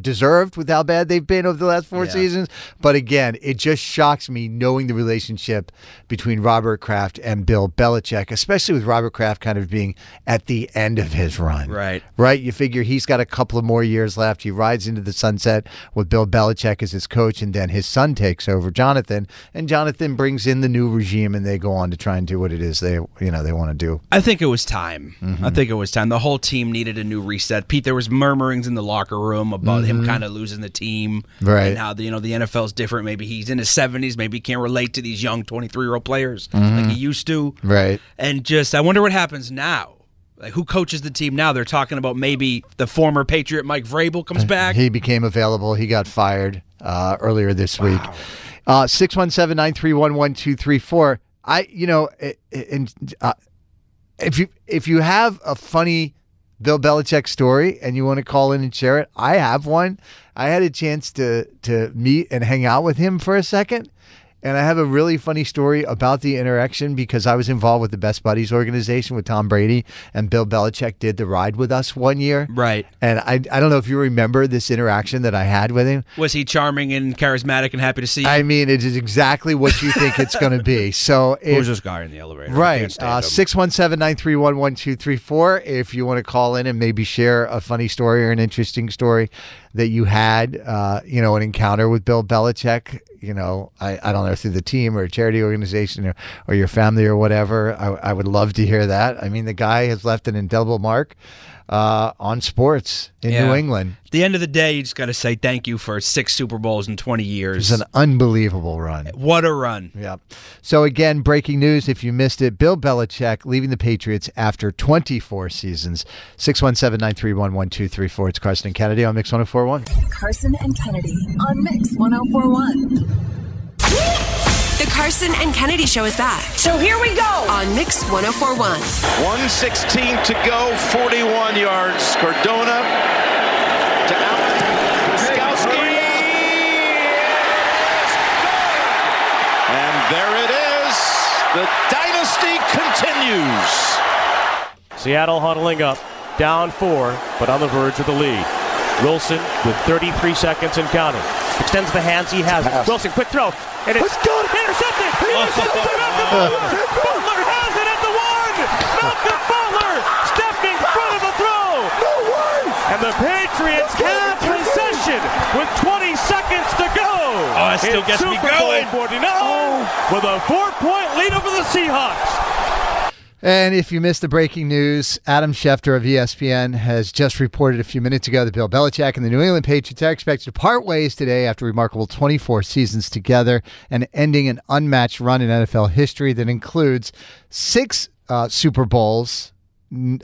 deserved with how bad they've been over the last four Yeah. seasons. But again, it just shocks me knowing the relationship between Robert Kraft and Bill Belichick, especially with Robert Kraft kind of being at the end of his run. Right. Right? You figure he's got a couple of more years left. He rides into the sunset with Bill Belichick as his coach, and then his son takes over, Jonathan, and Jonathan brings in the new regime, and they go on to try and do what it is they you know they want to do. I think it was time. Mm-hmm. I think it was time. The whole team needed a new reset. Pete, there was murmurings in the locker room about him Mhm. kind of losing the team, Right. And how the you know the NFL's different. Maybe he's in his seventies. Maybe he can't relate to these young twenty three year old players like he used to. Right. And just, I wonder what happens now. Like who coaches the team now? They're talking about maybe the former Patriot Mike Vrabel comes back. He became available. He got fired uh, earlier this week. Uh, Six one seven nine three one one two three four. I, you know, and uh, if you if you have a funny Bill Belichick story and you want to call in and share it, I have one. I had a chance to to meet and hang out with him for a second. And I have a really funny story about the interaction because I was involved with the Best Buddies organization with Tom Brady, and Bill Belichick did the ride with us one year. Right. And I, I don't know if you remember this interaction that I had with him. Was he charming and charismatic and happy to see you? I mean, it is exactly what you think it's going to be. So, (laughs) Who's if, this guy in the elevator? Right, uh, six one seven nine three one one two three four. If you want to call in and maybe share a funny story or an interesting story that you had, uh, you know, an encounter with Bill Belichick. You know, I, I don't know through the team or a charity organization or, or your family or whatever. I, I would love to hear that. I mean, the guy has left an indelible mark uh, on sports in Yeah. New England. At the end of the day, you just got to say thank you for six Super Bowls in 20 years. It's an unbelievable run. What a run. Yeah. So again, breaking news if you missed it, Bill Belichick leaving the Patriots after 24 seasons. 617-931-1234. It's Carson and Kennedy on Mix 1041. Carson and Kennedy on Mix 1041. The Carson and Kennedy Show is back. So here we go. On Mix 1041. 116 to go, 41 yards. Cardona to Allen. Skowski. And there it is. The dynasty continues. Seattle huddling up, down four, but on the verge of the lead. Wilson with 33 seconds and counting. Extends the hands he has. Wilson, quick throw. And it's good. Intercepted. Intercepted by Malcolm Butler. Butler has it at the one. Malcolm Butler stepping in front of the throw. No way. And the Patriots have possession with 20 seconds to go. Oh, it still in gets me Super Bowl going. 49 with a four-point lead over the Seahawks. And if you missed the breaking news, Adam Schefter of ESPN has just reported a few minutes ago that Bill Belichick and the New England Patriots are expected to part ways today after remarkable 24 seasons together and ending an unmatched run in NFL history that includes six uh, Super Bowls,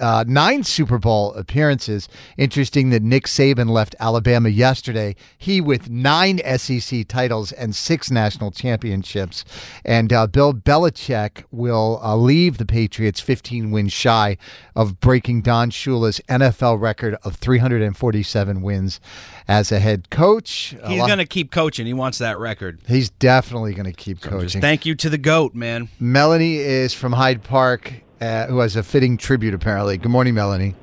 uh, nine Super Bowl appearances. Interesting that Nick Saban left Alabama yesterday. He with nine SEC titles and six national championships. And uh, Bill Belichick will uh, leave the Patriots 15 wins shy of breaking Don Shula's NFL record of 347 wins as a head coach. He's going to keep coaching. He wants that record. He's definitely going to keep Just coaching. thank you to the GOAT, man. Melanie is from Hyde Park, uh, who has a fitting tribute, apparently. Good morning, Melanie.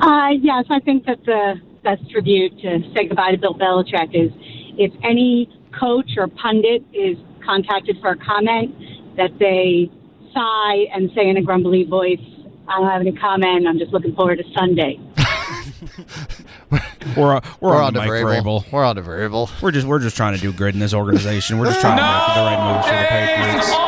Uh, yes, I think that the best tribute to say goodbye to Bill Belichick is if any coach or pundit is contacted for a comment, that they sigh and say in a grumbly voice, I don't have any comment. I'm just looking forward to Sunday. (laughs) We're, we're, We're on, on the to Mike Vrabel. We're on to Vrabel. We're just we're just trying to do good in this organization. We're just trying to make the right moves for the Patriots.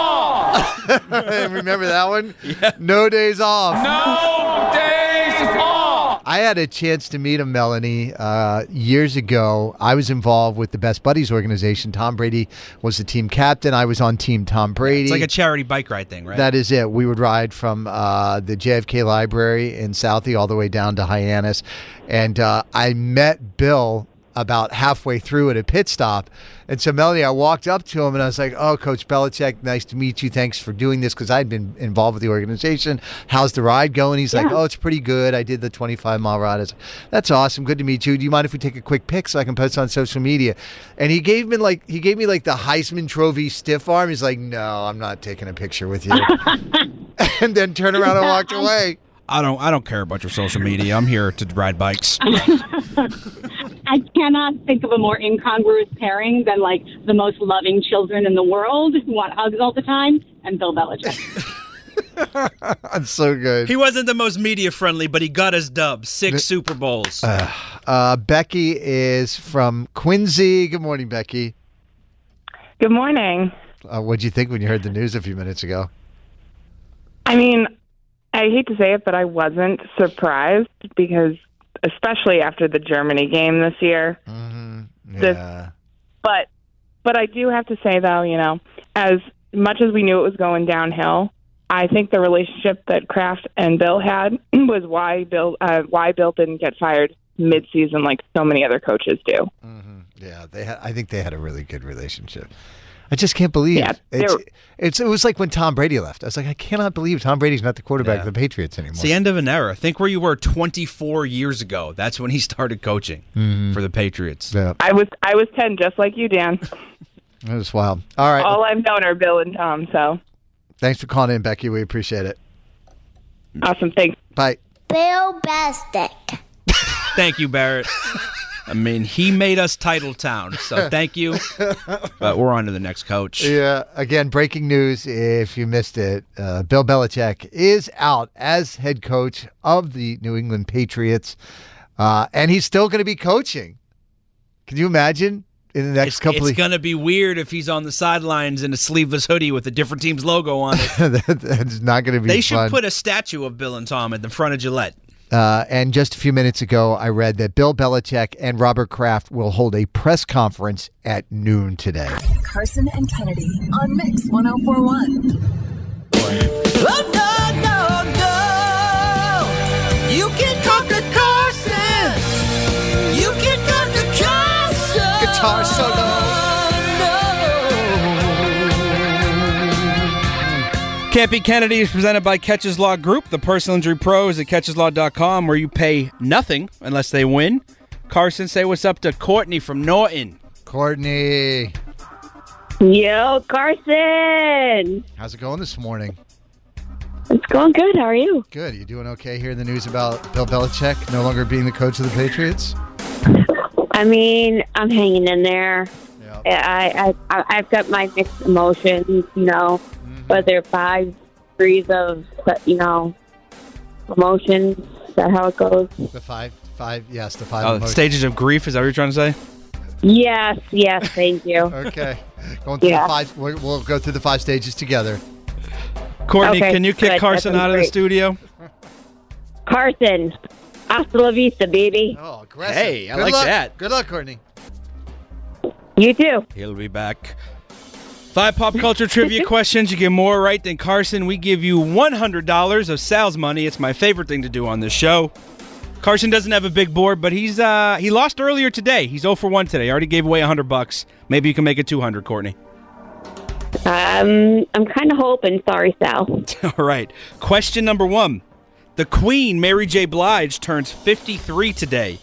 (laughs) Remember that one? No days off. No days off. I had a chance to meet him, Melanie, uh, years ago. I was involved with the Best Buddies organization. Tom Brady was the team captain. I was on Team Tom Brady. It's like a charity bike ride thing, right? That is it. We would ride from uh, the JFK Library in Southie all the way down to Hyannis. And uh, I met Bill about halfway through at a pit stop. And so, Melanie, I walked up to him and I was like, Oh, Coach Belichick, nice to meet you. Thanks for doing this because I'd been involved with the organization. How's the ride going? He's like, Oh, it's pretty good. I did the 25 mile ride. I was like, That's awesome. Good to meet you. Do you mind if we take a quick pic so I can post on social media? And he gave me like he gave me like the Heisman Trophy stiff arm. He's like, No, I'm not taking a picture with you. (laughs) and then turned around and walked away. I don't I don't care about your social media. I'm here to ride bikes. (laughs) I cannot think of a more incongruous pairing than like the most loving children in the world who want hugs all the time and Bill Belichick. (laughs) That's so good. He wasn't the most media friendly, but he got his dub. Six Super Bowls. Uh, Becky is from Quincy. Good morning, Becky. Good morning. Uh, what did you think when you heard the news a few minutes ago? I mean, I hate to say it, but I wasn't surprised because, especially after the Germany game this year. This, Yeah. but, but I do have to say though, you know, as much as we knew it was going downhill, I think the relationship that Kraft and Bill had (clears throat) was why Bill, uh, why Bill didn't get fired mid-season like so many other coaches do. Yeah, they. Had, I think they had a really good relationship. I just can't believe Yeah, it's, it's. It was like when Tom Brady left. I was like, I cannot believe Tom Brady's not the quarterback Yeah. of the Patriots anymore. It's the end of an era. Think where you were 24 years ago. That's when he started coaching mm-hmm. for the Patriots. Yeah, I was, I was 10 just like you, Dan. (laughs) that was wild. All right, All I've known are Bill and Tom, so thanks for calling in, Becky. We appreciate it. awesome. Thanks. Bye. Bill Bastic. Thank you, Barrett. (laughs) I mean, he made us title town, so thank you. But we're on to the next coach. Yeah. Again, breaking news. If you missed it, uh, Bill Belichick is out as head coach of the New England Patriots, uh, and he's still going to be coaching. Can you imagine in the next It's, couple it's of gonna be weird if he's on the sidelines in a sleeveless hoodie with a different team's logo on it. (laughs) That- That's not going to be They should fun. put a statue of Bill and Tom at the front of Gillette. Uh, and just a few minutes ago, I read that Bill Belichick and Robert Kraft will hold a press conference at noon today. Carson and Kennedy on Mix 1041. Oh, no, no, no. You can conquer Carson. You can conquer Carson. Guitar solo. Campy Kennedy is presented by Keches Law Group, the personal injury pros at kecheslaw.com, where you pay nothing unless they win. Carson, say what's up to Courtney from Norton. Courtney, Yo, Carson. how's it going this morning? It's going good. How are you? Good. You doing okay hearing the news about Bill Belichick no longer being the coach of the Patriots? I mean, I'm hanging in there. I, I, I, I've got my mixed emotions, you know, whether five degrees of, you know, emotions. Is that how it goes? The five, five, yes, the five. Oh, emotions. stages of grief, is that what you're trying to say? Yes, yes, thank you. (laughs) Okay. Going through Yeah. the five, we'll we'll go through the five stages together. Courtney, Okay, can you kick good. Carson out of the studio? Carson, hasta la vista, baby. Oh, aggressive. Hey, I Good like luck. that. Good luck, Courtney. You too. He'll be back. Five pop culture trivia (laughs) questions. You get more right than Carson. We give you $100 of Sal's money. It's my favorite thing to do on this show. Carson doesn't have a big board, but he's uh he lost earlier today. He's 0 for 1 today. Already gave away 100 bucks. Maybe you can make it 200, Courtney. Um, I'm kind of hoping. Sorry, Sal. (laughs) All right. Question number 1. The Queen, Mary J. Blige, turns 53 today.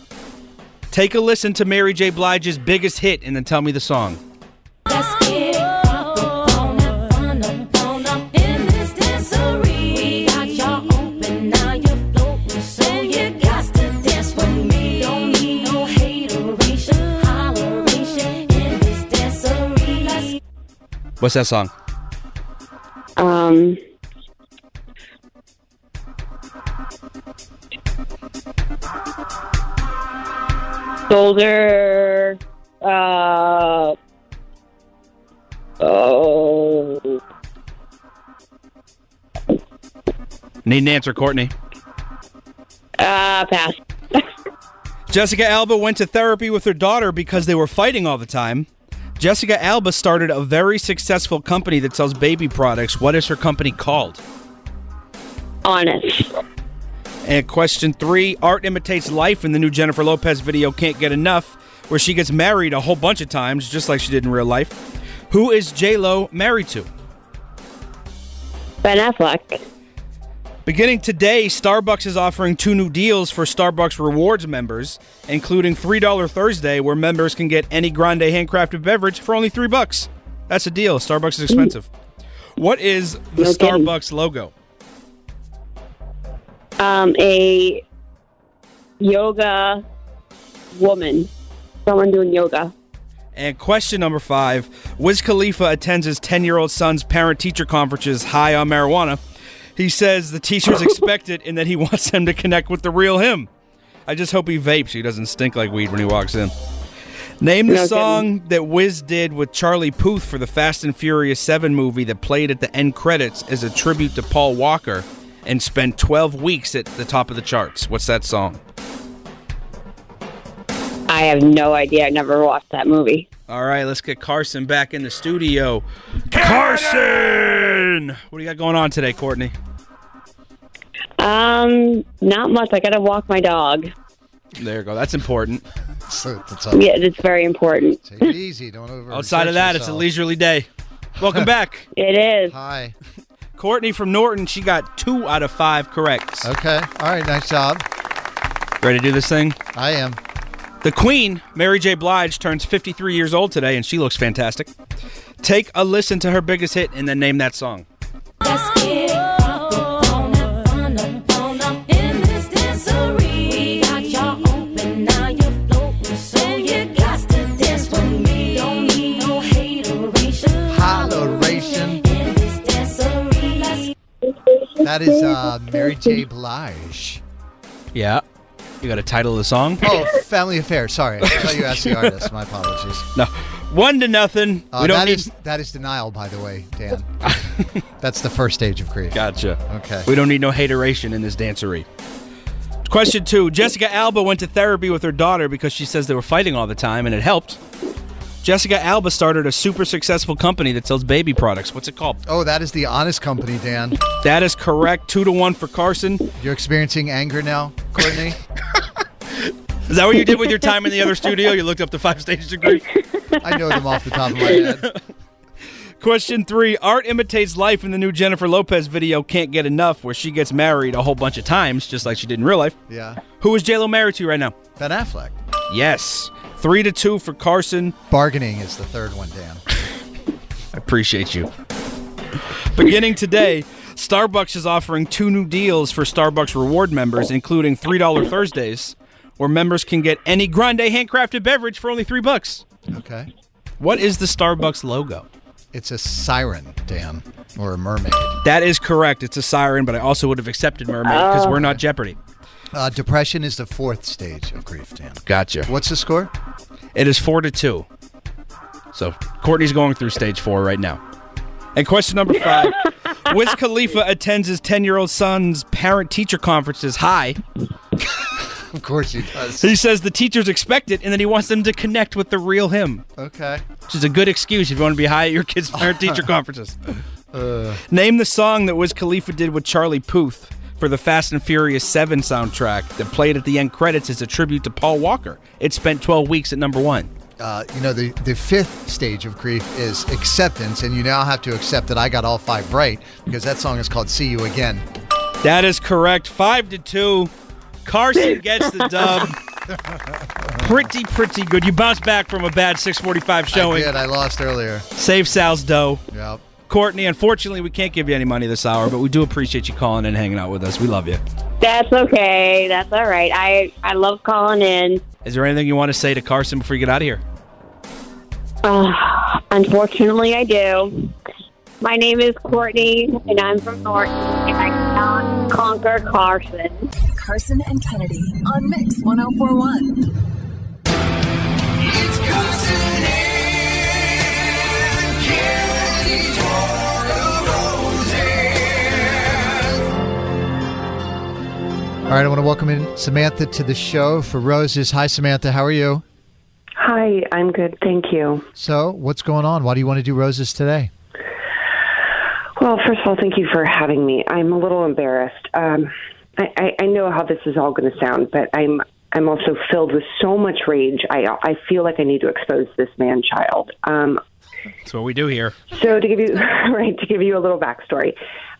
Take a listen to Mary J. Blige's biggest hit and then tell me the song. What's that song? Um, shoulder. Uh, oh, Need an answer, Courtney. uh, pass. (laughs) Jessica Alba went to therapy with her daughter because they were fighting all the time. Jessica Alba started a very successful company that sells baby products. What is her company called? Honest. And question three Art imitates life in the new Jennifer Lopez video Can't Get Enough, where she gets married a whole bunch of times, just like she did in real life. Who is J-Lo married to? Ben Affleck. Beginning today, Starbucks is offering two new deals for Starbucks Rewards members, including $3 Thursday, where members can get any grande handcrafted beverage for only three bucks. That's a deal. Starbucks is expensive. What is the No kidding. Starbucks logo? Um, a yoga woman. Someone doing yoga. And question number five Wiz Khalifa attends his 10 year old son's parent teacher conferences high on marijuana. He says the teachers expect it and that he (laughs) wants them to connect with the real him. I just hope he vapes. He doesn't stink like weed when he walks in. Name the No song that Wiz did with Charlie Puth for the Fast and Furious 7 movie that played at the end credits as a tribute to Paul Walker and spent 12 weeks at the top of the charts. What's that song? I have no idea. I never watched that movie. All right, let's get Carson back in the studio. Carson! What do you got going on today, Courtney? Um, not much. I gotta walk my dog. There you go. That's important. So, that's all. Yeah, it's very important. Take it easy. Don't (laughs) over. Outside of that, it's a leisurely day. Welcome (laughs) back. It is. Hi. Courtney from Norton, she got two out of five correct. Okay. All right. Nice job. Ready to do this thing? I am. The Queen, Mary J. Blige, turns 53 years old today, and she looks fantastic. Take a listen to her biggest hit and then name that song. That is uh, Mary J. Blige. Yeah. You got a title of the song? Oh, Family Affair. Sorry, I thought you asked the artist. My apologies. (laughs) No. One to nothing. Uh, we don't that need. is- that is denial, by the way, Dan. (laughs) That's the first stage of grief. Gotcha. Okay. We don't need no hateration in this dancery. Question two Jessica Alba went to therapy with her daughter because she says they were fighting all the time and it helped. Jessica Alba started a super successful company that sells baby products. What's it called? Oh, that is the honest company, Dan. That is correct. Two to one for Carson. You're experiencing anger now, Courtney. (laughs) Is that what you did with your time in the other studio? You looked up the five stages of grief? I know them off the top of my head. (laughs) Question three Art imitates life in the new Jennifer Lopez video Can't Get Enough, where she gets married a whole bunch of times, just like she did in real life. Yeah. Who is JLo married to right now? Ben Affleck. Yes. Three to two for Carson. Bargaining is the third one, Dan. (laughs) I appreciate you. Beginning today, Starbucks is offering two new deals for Starbucks reward members, including $3 Thursdays, where members can get any grande handcrafted beverage for only three bucks. Okay. What is the Starbucks logo? It's a siren, Dan, or a mermaid. That is correct. It's a siren, but I also would have accepted mermaid because we're not ah. Jeopardy. Uh, depression is the fourth stage of grief, Dan. Gotcha. What's the score? It is four to two. So Courtney's going through stage four right now. And question number five (laughs) Wiz Khalifa attends his 10 year old son's parent teacher conferences. Hi. (laughs) Of course he does. He says the teachers expect it and then he wants them to connect with the real him. Okay. Which is a good excuse if you want to be high at your kid's (laughs) parent teacher conferences. Uh, Name the song that Wiz Khalifa did with Charlie Puth for the Fast and Furious 7 soundtrack that played at the end credits as a tribute to Paul Walker. It spent 12 weeks at number one. uh, you know, the, the fifth stage of grief is acceptance, and you now have to accept that I got all five right because that song is called "See You Again." That is correct. Five to two. Carson (laughs) gets the dub. pretty, pretty good. You bounced back from a bad 645 I showing. did. I lost earlier. Save Sal's dough. Yep. Courtney, unfortunately, we can't give you any money this hour, but we do appreciate you calling and hanging out with us. We love you. That's okay. That's all right. I I love calling in. Is there anything you want to say to Carson before you get out of here? Uh, (sighs) unfortunately, I do. My name is Courtney, and I'm from Norton, and I cannot conquer Carson. Carson and Kennedy on Mix 1041. It's Carson and Kennedy's Heart of All right, I want to welcome in Samantha to the show for Roses. Hi, Samantha. How are you? Hi, I'm good. Thank you. So, what's going on? Why do you want to do Roses today? Well, first of all, thank you for having me. I'm a little embarrassed. Um, I, I, I know how this is all going to sound, but I'm I'm also filled with so much rage. I I feel like I need to expose this man child. Um, That's what we do here. so to give you (laughs) right to give you a little backstory,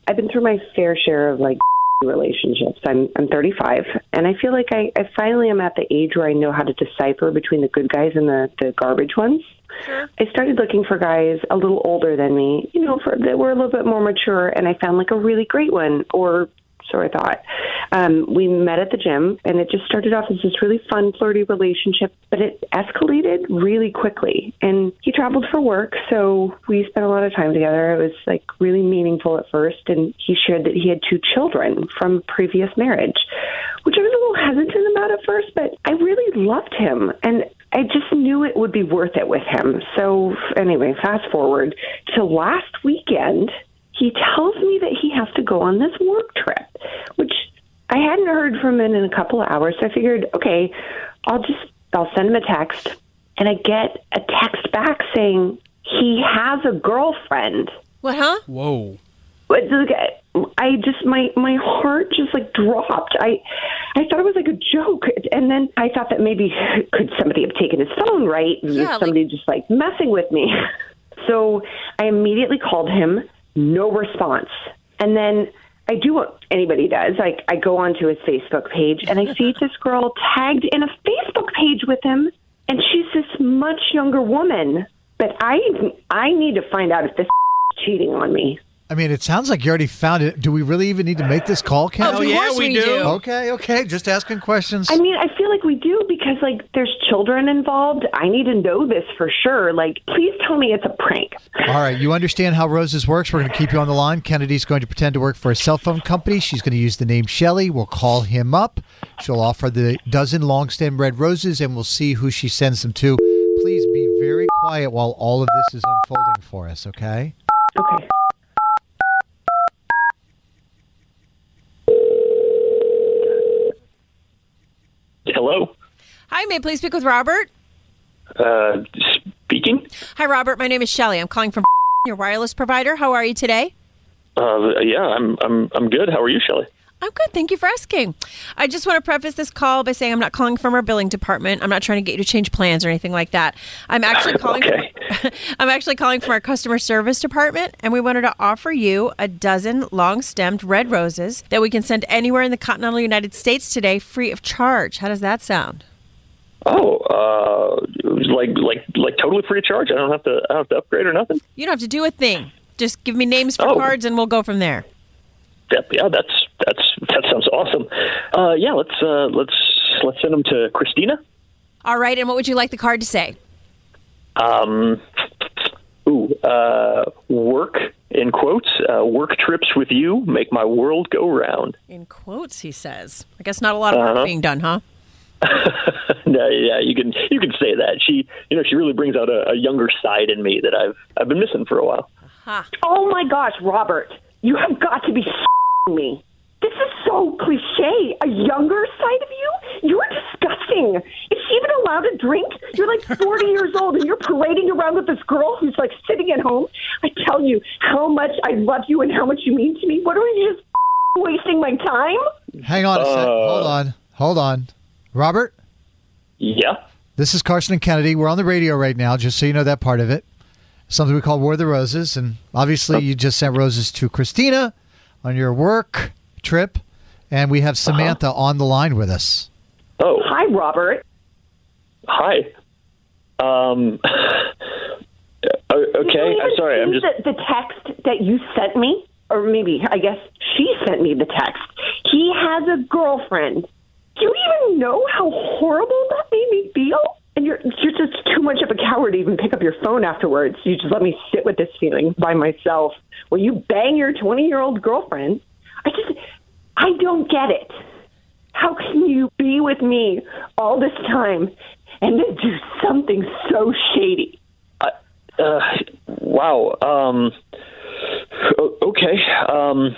I've been through my fair share of like (laughs) relationships. I'm I'm 35, and I feel like I, I finally am at the age where I know how to decipher between the good guys and the the garbage ones. I started looking for guys a little older than me, you know, for that were a little bit more mature, and I found like a really great one, or so I thought. Um, we met at the gym, and it just started off as this really fun, flirty relationship, but it escalated really quickly. And he traveled for work, so we spent a lot of time together. It was like really meaningful at first, and he shared that he had two children from previous marriage, which I was a little hesitant about at first, but I really loved him, and I just knew it would be worth it with him. So anyway, fast forward to last weekend he tells me that he has to go on this work trip, I hadn't heard from him in a couple of hours. So I figured, okay, I'll just I'll send him a text, and I get a text back saying he has a girlfriend. What, huh? Whoa. But look, I just my my heart just like dropped. I I thought it was like a joke, and then I thought that maybe (laughs) could somebody have taken his phone, right? Yeah, somebody just like messing with me. (laughs) So I immediately called him. No response, and then I do what anybody does. Like I go onto his Facebook page, and I see (laughs) this girl tagged in a Facebook page with him, and she's this much younger woman. But I I need to find out if this (laughs) is cheating on me. I mean, it sounds like you already found it. Do we really even need to make this call, Ken? Of Oh, yeah, course we we do. do. Okay, okay. Just asking questions. I mean, I feel like we do because like there's children involved. I need to know this for sure. Like, please tell me it's a prank. All right, you understand how Roses works. We're going to keep you on the line. Kennedy's going to pretend to work for a cell phone company. She's going to use the name Shelly. We'll call him up. She'll offer the dozen long stem red roses, and we'll see who she sends them to. Please be very quiet while all of this is unfolding for us, okay? Okay. Hello. Hi, may I please speak with Robert? Uh, speaking. Hi, Robert. My name is Shelly. I'm calling from (laughs) your wireless provider. How are you today? Uh, yeah, I'm I'm I'm good. How are you, Shelley? I'm good. Thank you for asking. I just want to preface this call by saying I'm not calling from our billing department. I'm not trying to get you to change plans or anything like that. I'm actually (laughs) calling. Okay. From, (laughs) I'm actually calling from our customer service department, and we wanted to offer you a dozen long-stemmed red roses that we can send anywhere in the continental United States today, free of charge. How does that sound? Oh, uh, like like like totally free of charge. I don't have to I don't have to upgrade or nothing. You don't have to do a thing. Just give me names for Oh. cards, and we'll go from there. Yeah, yeah, that's that's that sounds awesome. Uh, yeah, let's uh, let's let's send them to Christina. All right. And what would you like the card to say? Um, ooh, uh, work in quotes. Uh, work trips with you make my world go round. In quotes, he says. I guess not a lot of work Uh-huh. being done, huh? (laughs) no, yeah, you can you can say that. She, you know, she really brings out a, a younger side in me that I've I've been missing for a while. Oh my gosh, Robert. You have got to be (laughs) me. This is so cliche. A younger side of you? You're disgusting. Is she even allowed to drink? You're like (laughs) 40 years old and you're parading around with this girl who's like sitting at home. I tell you how much I love you and how much you mean to me. What are you just (laughs) wasting my time? Hang on a sec. Uh, Hold on. Hold on. Robert, Yeah. this is Carson and Kennedy. We're on the radio right now, just so you know that part of it. Something we call War of the Roses. And obviously, you just sent roses to Christina on your work trip. And we have Samantha on the line with us. Oh. Hi, Robert. Hi. Um. (laughs) okay. I'm sorry. I'm just. the, the text that you sent me, or maybe I guess she sent me the text. He has a girlfriend. Do you even know how horrible that made me feel? And you're you're just too much of a coward to even pick up your phone afterwards. You just let me sit with this feeling by myself. Well, you bang your 20 year old girlfriend. I just I don't get it. How can you be with me all this time and then do something so shady? Uh, wow. Um. Okay. Um.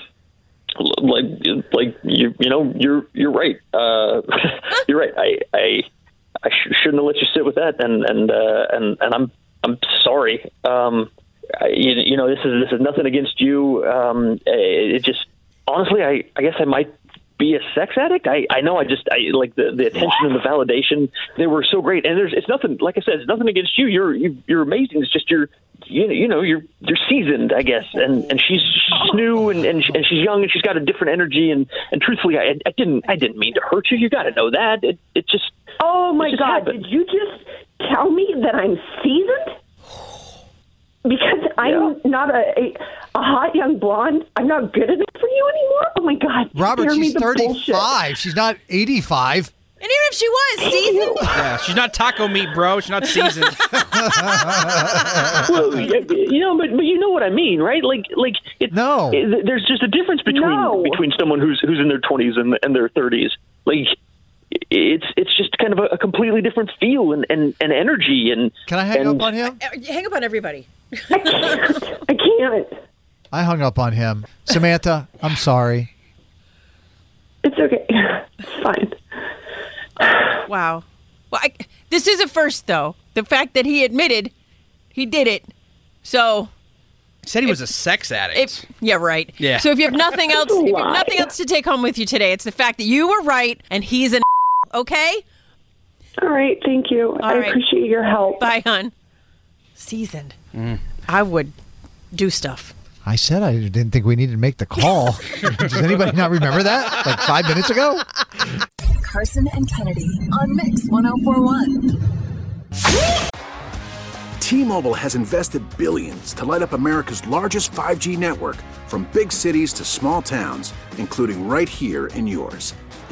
Like, like you, you know, you're you're right. Uh, (laughs) you're right. I, I, I sh- shouldn't have let you sit with that, and and uh, and and I'm I'm sorry. Um, I, you, you know, this is this is nothing against you. Um, it, it just honestly, I I guess I might be a sex addict. I I know I just I like the the attention and the validation. They were so great, and there's it's nothing. Like I said, it's nothing against you. You're you, you're amazing. It's just you're you know, you know you're you're seasoned, I guess, and and she's, she's new and and, and she's young and she's got a different energy. And and truthfully, I, I didn't I didn't mean to hurt you. You got to know that. It it just Oh my God! happened. Did you just tell me that I'm seasoned? Because I'm not a, a a hot young blonde. I'm not good enough for you anymore. Oh my God! Robert, she's the bullshit. 35. She's not 85. And even if she was seasoned, Yeah, she's not taco meat, bro. She's not seasoned. (laughs) well, you know, but but you know what I mean, right? Like like it, no, there's just a difference between No. between someone who's who's in their 20s and and their 30s. Like it's it's just kind of a, a completely different feel and, and, and energy and Can I hang and, up on him? Uh, hang up on everybody. I can't. I can't. I hung up on him. Samantha, I'm sorry. It's okay. It's fine. Wow. Well, I, this is a first, though. The fact that he admitted he did it. So, Said he was a sex addict. if yeah, right. Yeah. So if you have nothing else, if you have nothing else to take home with you today, it's the fact that you were right and he's an (laughs) okay. All right. Thank you. I right. appreciate your help. Bye, hon. Seasoned. I would do stuff. I said I didn't think we needed to make the call. (laughs) Does anybody not remember that? Like five minutes ago? Carson and Kennedy on Mix 1041. T-Mobile has invested billions to light up America's largest 5G network from big cities to small towns, including right here in yours.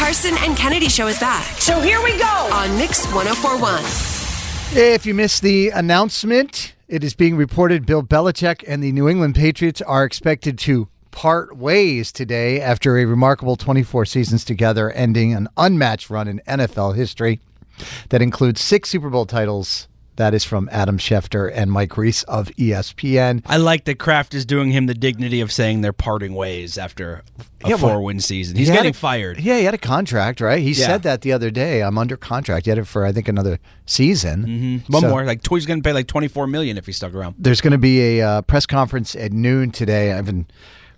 The Carson and Kennedy Show is back. So here we go. On Mix 1041. If you missed the announcement, it is being reported Bill Belichick and the New England Patriots are expected to part ways today after a remarkable 24 seasons together, ending an unmatched run in NFL history that includes six Super Bowl titles. That is from Adam Schefter and Mike Reiss of ESPN. I like that Kraft is doing him the dignity of saying they're parting ways after a Yeah, four win season. He's he getting a- fired. Yeah, he had a contract, right? He Yeah. said that the other day. I'm under contract. He had it for I think another season. Mm-hmm. One So- more. Like he's going to pay like twenty four million if he stuck around. There's going to be a uh, press conference at noon today. I've been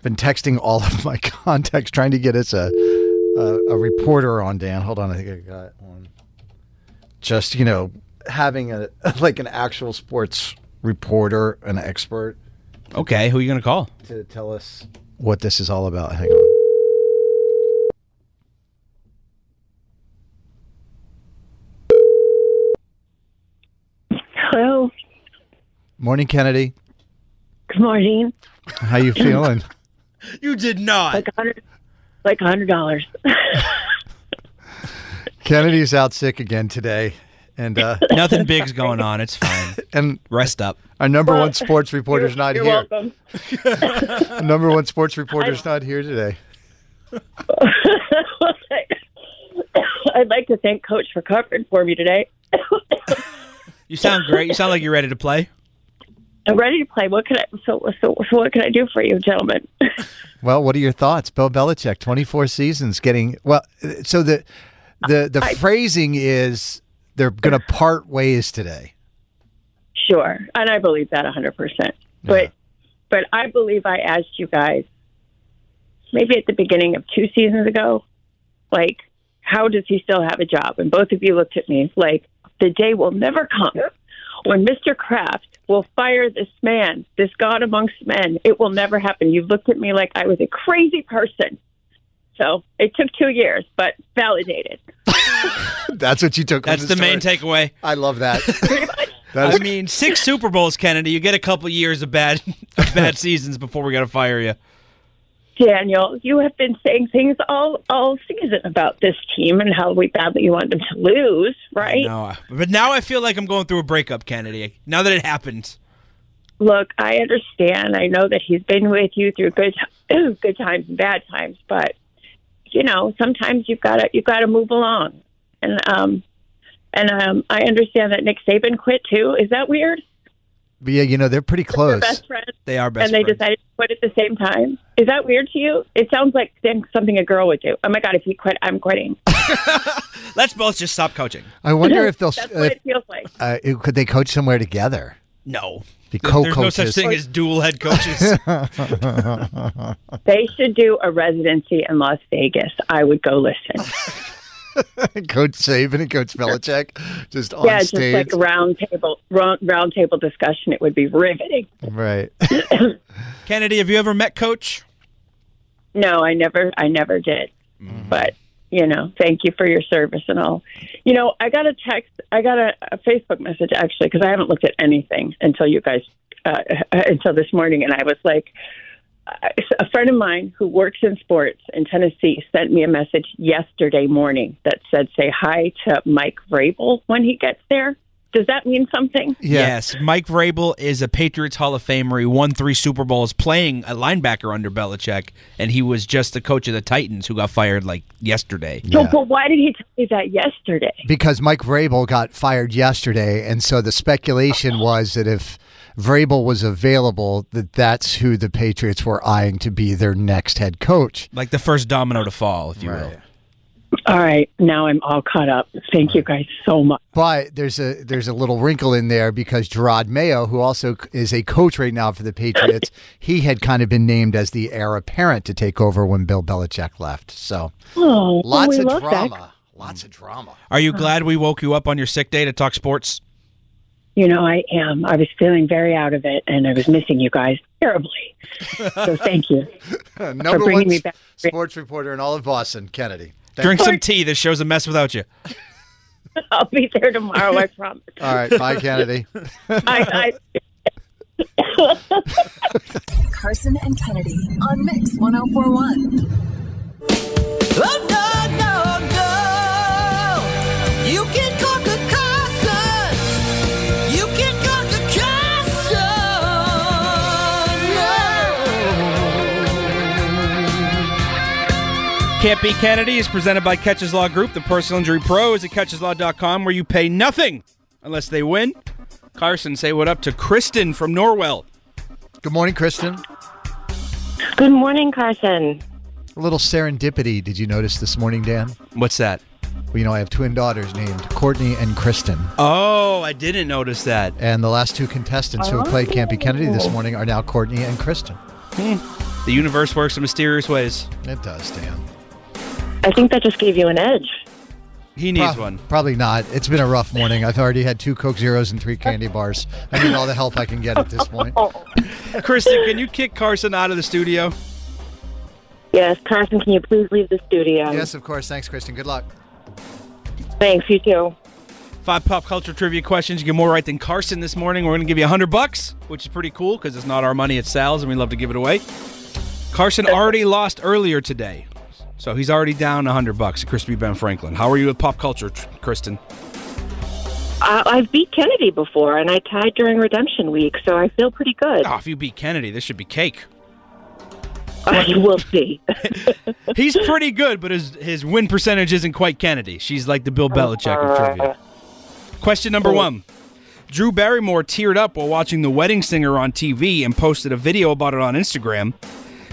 been texting all of my (laughs) contacts trying to get us a a, a reporter on Dan. Hold on, I think I got one. Just you know, having a (laughs) like an actual sports reporter, an expert. Okay, who are you going to call? To tell us what this is all about. Hang on. Hello. Morning, Kennedy. Good morning. How you (laughs) feeling? You did not. Like a hundred, like a hundred dollars. (laughs) Kennedy's out sick again today, and (laughs) uh, Nothing big's going on. It's fine. (laughs) and Rest up. our number Well, one sports reporter's you're, not you're here. welcome. (laughs) Number one sports reporter's not here today. I'd like to thank Coach for covering for me today. You sound great. You sound like you're ready to play. I'm ready to play. What can I? So, so, so what can I do for you, gentlemen? Well, what are your thoughts, Bill Belichick? Twenty four seasons, getting well. So the the the phrasing is they're going to part ways today. Sure, and I believe that 100. percent But but I believe I asked you guys maybe at the beginning of two seasons ago, like, how does he still have a job? And both of you looked at me like, the day will never come when Mr. Kraft will fire this man, this God amongst men. It will never happen. You looked at me like I was a crazy person. So it took two years, but validated. (laughs) That's what you took. from That's the main takeaway. I love that. (laughs) (laughs) That I mean, six Super Bowls, Kennedy. You get a couple years of bad, of bad seasons before we got to fire you. Daniel, you have been saying things all all season about this team and how we badly you want them to lose, right? No, but now I feel like I'm going through a breakup, Kennedy. Now that it happened, Look, I understand. I know that he's been with you through good (clears throat) good times and bad times, but you know, sometimes you've got to you've got to move along. And um and um I understand that Nick Saban quit too. Is that weird? But yeah, you know they're pretty close. They're best friends. they are best and they friends. decided to quit at the same time. Is that weird to you? It sounds like something a girl would do. Oh my god, if he quit, I'm quitting. (laughs) Let's both just stop coaching. I wonder if they'll. (laughs) That's uh, what it feels like. uh, could they coach somewhere together? No. Be There's no such thing as dual head coaches. (laughs) (laughs) They should do a residency in Las Vegas. I would go listen. (laughs) Coach Saban and Coach Belichick just on yeah, just stage. like a round table round, round table discussion. It would be riveting. right. (coughs) Kennedy, have you ever met Coach? No, I never, I never did. Mm-hmm. But you know, thank you for your service and all. You know, I got a text, I got a, a Facebook message actually because I haven't looked at anything until you guys uh, (laughs) until this morning, and I was like, a friend of mine who works in sports in Tennessee sent me a message yesterday morning that said, "Say hi to Mike Vrabel when he gets there." Does that mean something? Yes. Mike Vrabel is a Patriots Hall of Famer. He won three Super Bowls playing a linebacker under Belichick, and he was just the coach of the Titans who got fired like yesterday. So, but why did he tell me that yesterday? because Mike Vrabel got fired yesterday, and so the speculation was that if Vrabel was available, that that's who the Patriots were eyeing to be their next head coach. Like the first domino to fall, if you will. All right, now I'm all caught up. Thank you guys so much. But there's a there's a little wrinkle in there because Jerod Mayo, who also is a coach right now for the Patriots, (laughs) he had kind of been named as the heir apparent to take over when Bill Belichick left. So Oh, lots we of love that. drama. Lots of drama. Are you uh-huh. glad we woke you up on your sick day to talk sports? You know, I am. I was feeling very out of it, and I was missing you guys terribly. So thank you (laughs) for bringing one me back. sports reporter in all of Boston, Kennedy. Thank Drink some tea. This show's a mess without you. (laughs) I'll be there tomorrow. I promise. All right, bye, Kennedy. (laughs) I, I, (laughs) Carson and Kennedy on Mix 1041. Oh, no, no, no. You can conquer Carson. Can't Be Kennedy is presented by Keches Law Group, the personal injury pros at kecheslaw.com, where you pay nothing unless they win. Carson, say what up to Kristen from Norwell. Good morning, Kristen. Good morning, Carson. A little serendipity. Did you notice this morning, Dan? What's that? Well, you know, I have twin daughters named Courtney and Kristen. Oh, I didn't notice that. And the last two contestants who have played Campy Kennedy this Oh. morning are now Courtney and Kristen. Hmm. The universe works in mysterious ways. It does, Dan. I think that just gave you an edge. He needs Prob- one. Probably not. It's been a rough morning. I've already had two Coke Zeros and three candy bars. I need all the help I can get at this point. (laughs) Kristen, can you kick Carson out of the studio? Yes, Carson, can you please leave the studio? Yes, of course. Thanks, Kristen. Good luck. Thanks, you too. Five pop culture trivia questions. You get more right than Carson this morning. We're going to give you a hundred bucks, which is pretty cool because it's not our money; it's Sal's, and we love to give it away. Carson already lost earlier today, so he's already down a hundred bucks. at Crispy Ben Franklin. How are you with pop culture, Kristen? Uh, I've beat Kennedy before, and I tied during redemption week, so I feel pretty good. Oh, if you beat Kennedy, this should be cake. we'll see. (laughs) He's pretty good, but his his win percentage isn't quite Kennedy. She's like the Bill Belichick of trivia. Question number one. Drew Barrymore teared up while watching The Wedding Singer on TV and posted a video about it on Instagram.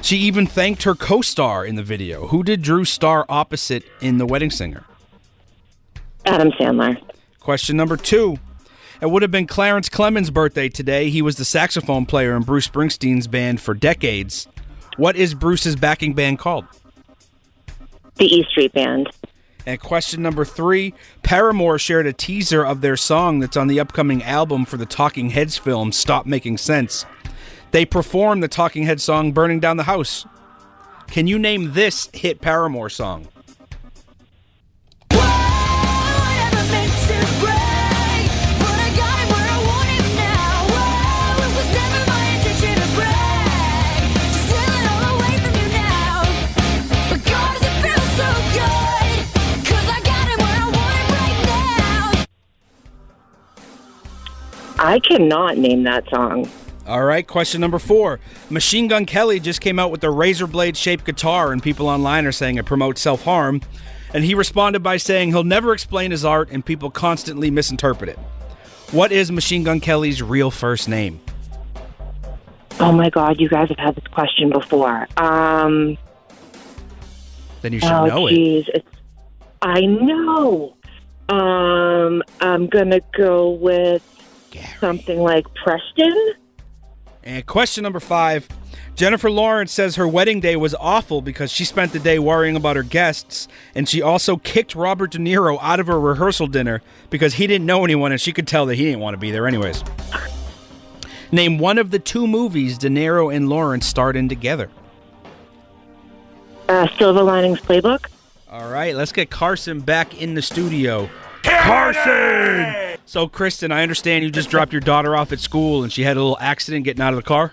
She even thanked her co star in the video. Who did Drew star opposite in The Wedding Singer? Adam Sandler. Question number two. It would have been Clarence Clemons' birthday today. He was the saxophone player in Bruce Springsteen's band for decades. What is Bruce's backing band called? The E Street Band. And question number three Paramore shared a teaser of their song that's on the upcoming album for the Talking Heads film, Stop Making Sense. They performed the Talking Heads song, Burning Down the House. Can you name this hit Paramore song? I cannot name that song. All right, question number four. Machine Gun Kelly just came out with a razor blade shaped guitar, and people online are saying it promotes self harm. And he responded by saying he'll never explain his art, and people constantly misinterpret it. What is Machine Gun Kelly's real first name? Oh my God, you guys have had this question before. Um, Then you should oh, know it. geez, It's, I know. Um, I'm gonna go with something like Preston. And question number five Jennifer Lawrence says her wedding day was awful because she spent the day worrying about her guests, and she also kicked Robert De Niro out of her rehearsal dinner because he didn't know anyone and she could tell that he didn't want to be there anyways. Name one of the two movies De Niro and Lawrence starred in together. Uh, Silver Linings Playbook. All right, let's get Carson back in the studio. Carson! So, Kristen, I understand you just dropped your daughter off at school and she had a little accident getting out of the car.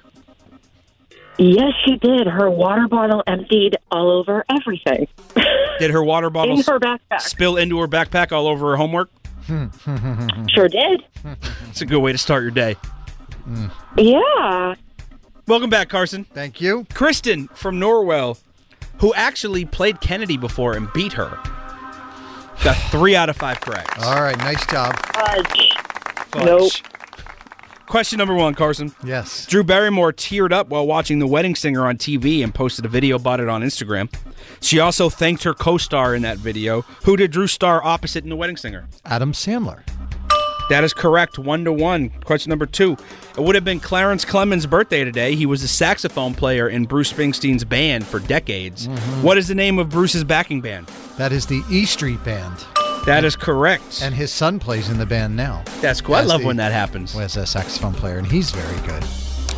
Yes, she did. Her water bottle emptied all over everything. (laughs) Did her water bottle In her backpack. spill into her backpack all over her homework? (laughs) Sure did. It's a good way to start your day. Yeah. Welcome back, Carson. Thank you. Kristen from Norwell, who actually played Kennedy before and beat her, got three out of five correct. All right, nice job. Fudge. Fudge. Nope. Question number one, Carson. Yes. Drew Barrymore teared up while watching The Wedding Singer on TV and posted a video about it on Instagram. She also thanked her co star in that video. Who did Drew star opposite in The Wedding Singer? Adam Sandler. That is correct. One to one. Question number two. It would have been Clarence Clemons' birthday today. He was a saxophone player in Bruce Springsteen's band for decades. Mhm. What is the name of Bruce's backing band? That is the E Street Band. That is correct. And his son plays in the band now. That's cool. I love the- when that happens. As a saxophone player, and he's very good.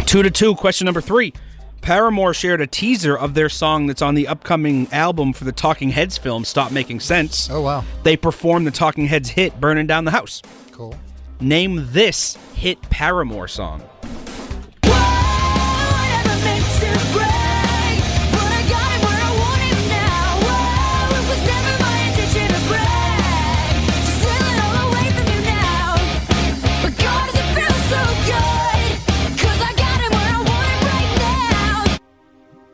Two to two. Question number three. Paramore shared a teaser of their song that's on the upcoming album for the Talking Heads film, Stop Making Sense. Oh, wow. They performed the Talking Heads hit, Burning Down the House. Cool. Name this hit Paramore song.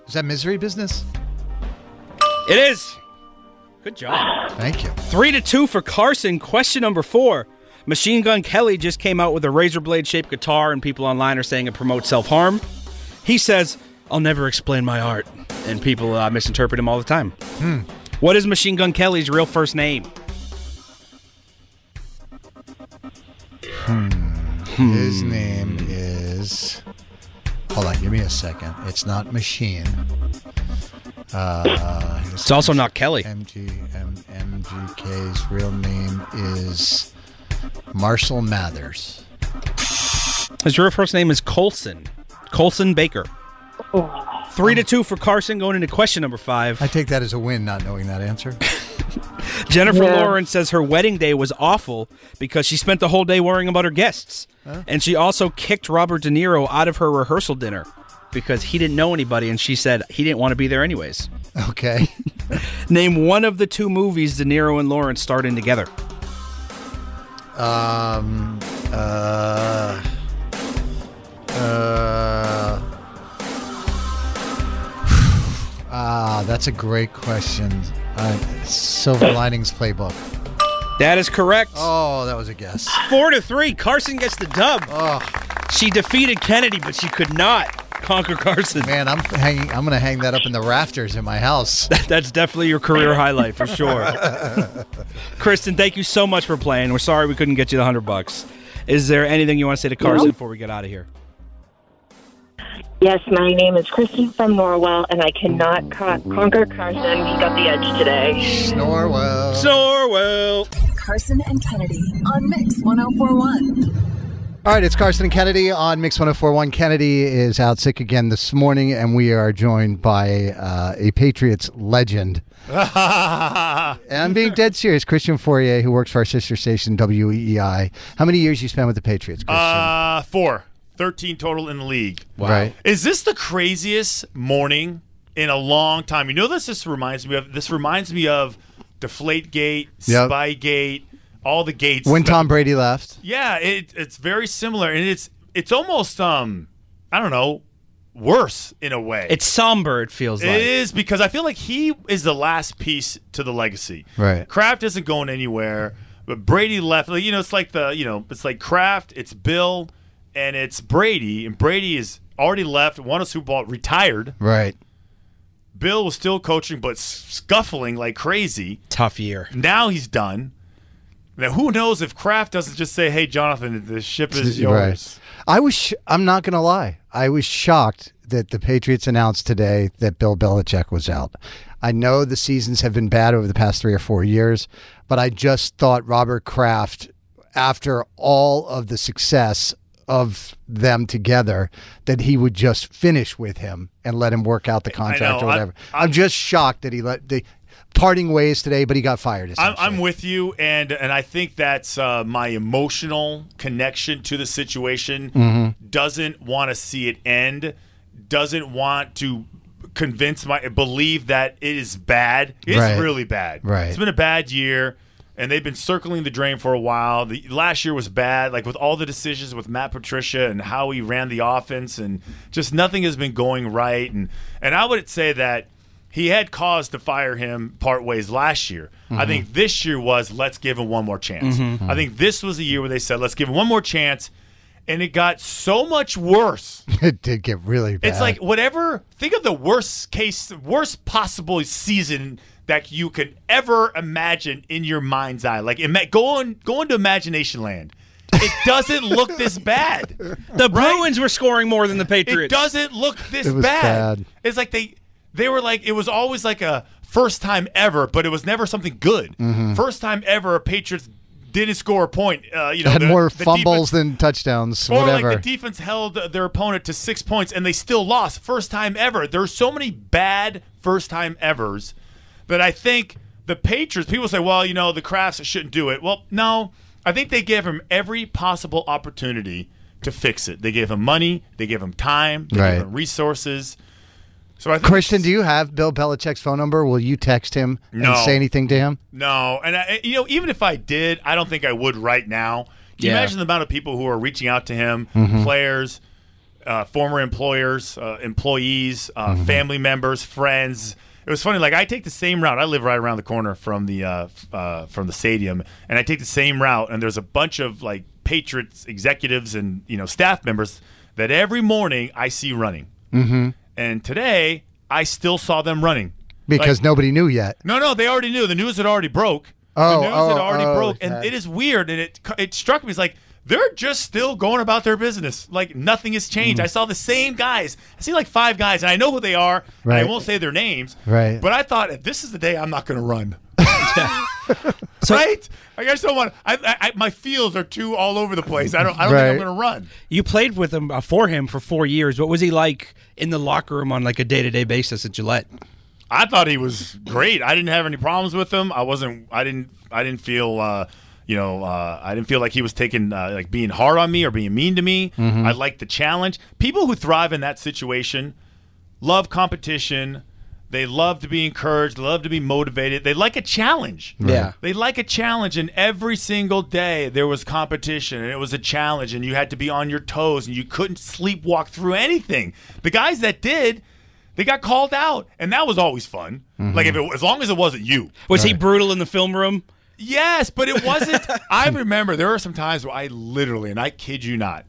Is that misery business? It is. Good job. Thank you. Three to two for Carson. Question number four. Machine Gun Kelly just came out with a razor blade shaped guitar, and people online are saying it promotes self harm. He says, I'll never explain my art. And people uh, misinterpret him all the time. Hmm. What is Machine Gun Kelly's real first name? Hmm. His name is. Hold on, give me a second. It's not Machine. Uh, It's also not Kelly. MG, M, MG. GK's real name is Marshall Mathers. His real first name is Colson. Colson Baker. Three to two for Carson going into question number five. I take that as a win, not knowing that answer. (laughs) Jennifer Yeah. Lawrence says her wedding day was awful because she spent the whole day worrying about her guests. And she also kicked Robert De Niro out of her rehearsal dinner because he didn't know anybody and she said he didn't want to be there anyways. Okay. (laughs) Name one of the two movies De Niro and Lawrence starred in together. Um. Uh. Uh. (sighs) Ah, that's a great question. Uh, Silver (laughs) Linings Playbook. That is correct. Oh, that was a guess. Four to three. Carson gets the dub. Oh. She defeated Kennedy, but she could not conquer Carson. Man, I'm hanging. I'm gonna hang that up in the rafters in my house. (laughs) That's definitely your career (laughs) highlight for sure. (laughs) Kristen, thank you so much for playing. We're sorry we couldn't get you the hundred bucks. Is there anything you want to say to Carson before we get out of here? Yes, my name is Kristen from Norwell, and I cannot co- conquer Carson. He got the edge today. Norwell. Norwell. Carson and Kennedy on Mix 1041. All right, it's Carson and Kennedy on Mix 1041. Kennedy is out sick again this morning, and we are joined by uh, a Patriots legend. (laughs) and I'm being dead serious. Christian Fauria, who works for our sister station, WEEI. How many years you spent with the Patriots, Christian? Uh, four. 13 total in the league. Wow. Right. Is this the craziest morning in a long time? You know this this reminds me of this reminds me of Deflate Gate, Yep. Spygate, all the gates. when Tom Brady left. Yeah, it, it's very similar and it's it's almost um I don't know, worse in a way. It's somber, it feels It like. is because I feel like he is the last piece to the legacy. Right. Kraft isn't going anywhere, but Brady left. like, You know, it's like the you know, it's like Kraft, it's Bill, and it's Brady, and Brady is already left, won a Super Bowl, retired. Right. Bill was still coaching, but scuffling like crazy. Tough year. Now he's done. Now who knows if Kraft doesn't just say, "Hey, Jonathan, the ship is (laughs) yours." Right. I was. Sh- I'm not going to lie. I was shocked that the Patriots announced today that Bill Belichick was out. I know the seasons have been bad over the past three or four years, but I just thought Robert Kraft, after all of the success of them together, that he would just finish with him and let him work out the contract or I- whatever. I'm, just shocked that he let the parting ways today, but he got fired. I'm, I'm with you, and and I think that's uh, my emotional connection to the situation. Mhm. Doesn't want to see it end. Doesn't want to convince my believe that it is bad. It's Right. really bad. Right. It's been a bad year, and they've been circling the drain for a while. The last year was bad, like with all the decisions with Matt Patricia and how he ran the offense, and just nothing has been going right. And and I would say that he had cause to fire him part ways last year. I Mhm. think this year was let's give him one more chance. Mhm. I think this was the year where they said let's give him one more chance, and it got so much worse. (laughs) it did get really bad. It's like whatever. Think of the worst case, worst possible season that you could ever imagine in your mind's eye. Like ima- go on, go into imagination land. It doesn't look this (laughs) bad. The Bruins were scoring more than the Patriots. It doesn't look this It was bad. bad. It's like they they were like it was always like a first time ever, but it was never something good. Mhm. First time ever, a Patriots didn't score a point. Uh, you know, had the- more the fumbles defense- than touchdowns, or whatever. like the defense held their opponent to six points and they still lost. First time ever. There's so many bad first time evers that I think the Patriots, people say, well, you know, the Krafts shouldn't do it. Well, no. I think they gave him every possible opportunity to fix it. They gave him money, they gave him time, they Right. gave him resources. So I think Christian, do you have Bill Belichick's phone number? Will you text him No. and say anything to him? No, and I, you know, even if I did, I don't think I would right now. Can you imagine the amount of people who are reaching out to him, Mhm. players, uh, former employers, uh, employees, uh, Mm-hmm. family members, friends? It was funny. Like I take the same route. I live right around the corner from the uh, uh, from the stadium, and I take the same route. And there's a bunch of like Patriots executives and you know staff members that every morning I see running. Mm-hmm. And today I still saw them running Because Like- nobody knew yet. no, no, they already knew. The news had already broke. Oh, the news oh, had already oh, broke, and it is weird. And it it struck me as like they're just still going about their business, like nothing has changed. Mm. I saw the same guys. I see like five guys, and I know who they are. and I won't say their names. Right. But I thought if this is the day I'm not going to run. Right? Like I just don't want. I, I, I, my feels are too all over the place. I don't. I don't think I'm going to run. You played with him uh, for him for four years. What was he like in the locker room on like a day to day basis at Gillette? I thought he was great. I didn't have any problems with him. I wasn't. I didn't. I didn't feel. Uh, you know, uh, I didn't feel like he was taking uh, like being hard on me or being mean to me. Mhm. I liked the challenge. People who thrive in that situation love competition. They love to be encouraged. They love to be motivated. They like a challenge. Yeah. They like a challenge, and every single day there was competition, and it was a challenge, and you had to be on your toes, and you couldn't sleepwalk through anything. The guys that did, they got called out, and that was always fun. Mm-hmm. Like if it, as long as it wasn't you. Was he brutal in the film room? Yes, but it wasn't. (laughs) I remember there were some times where I literally, and I kid you not,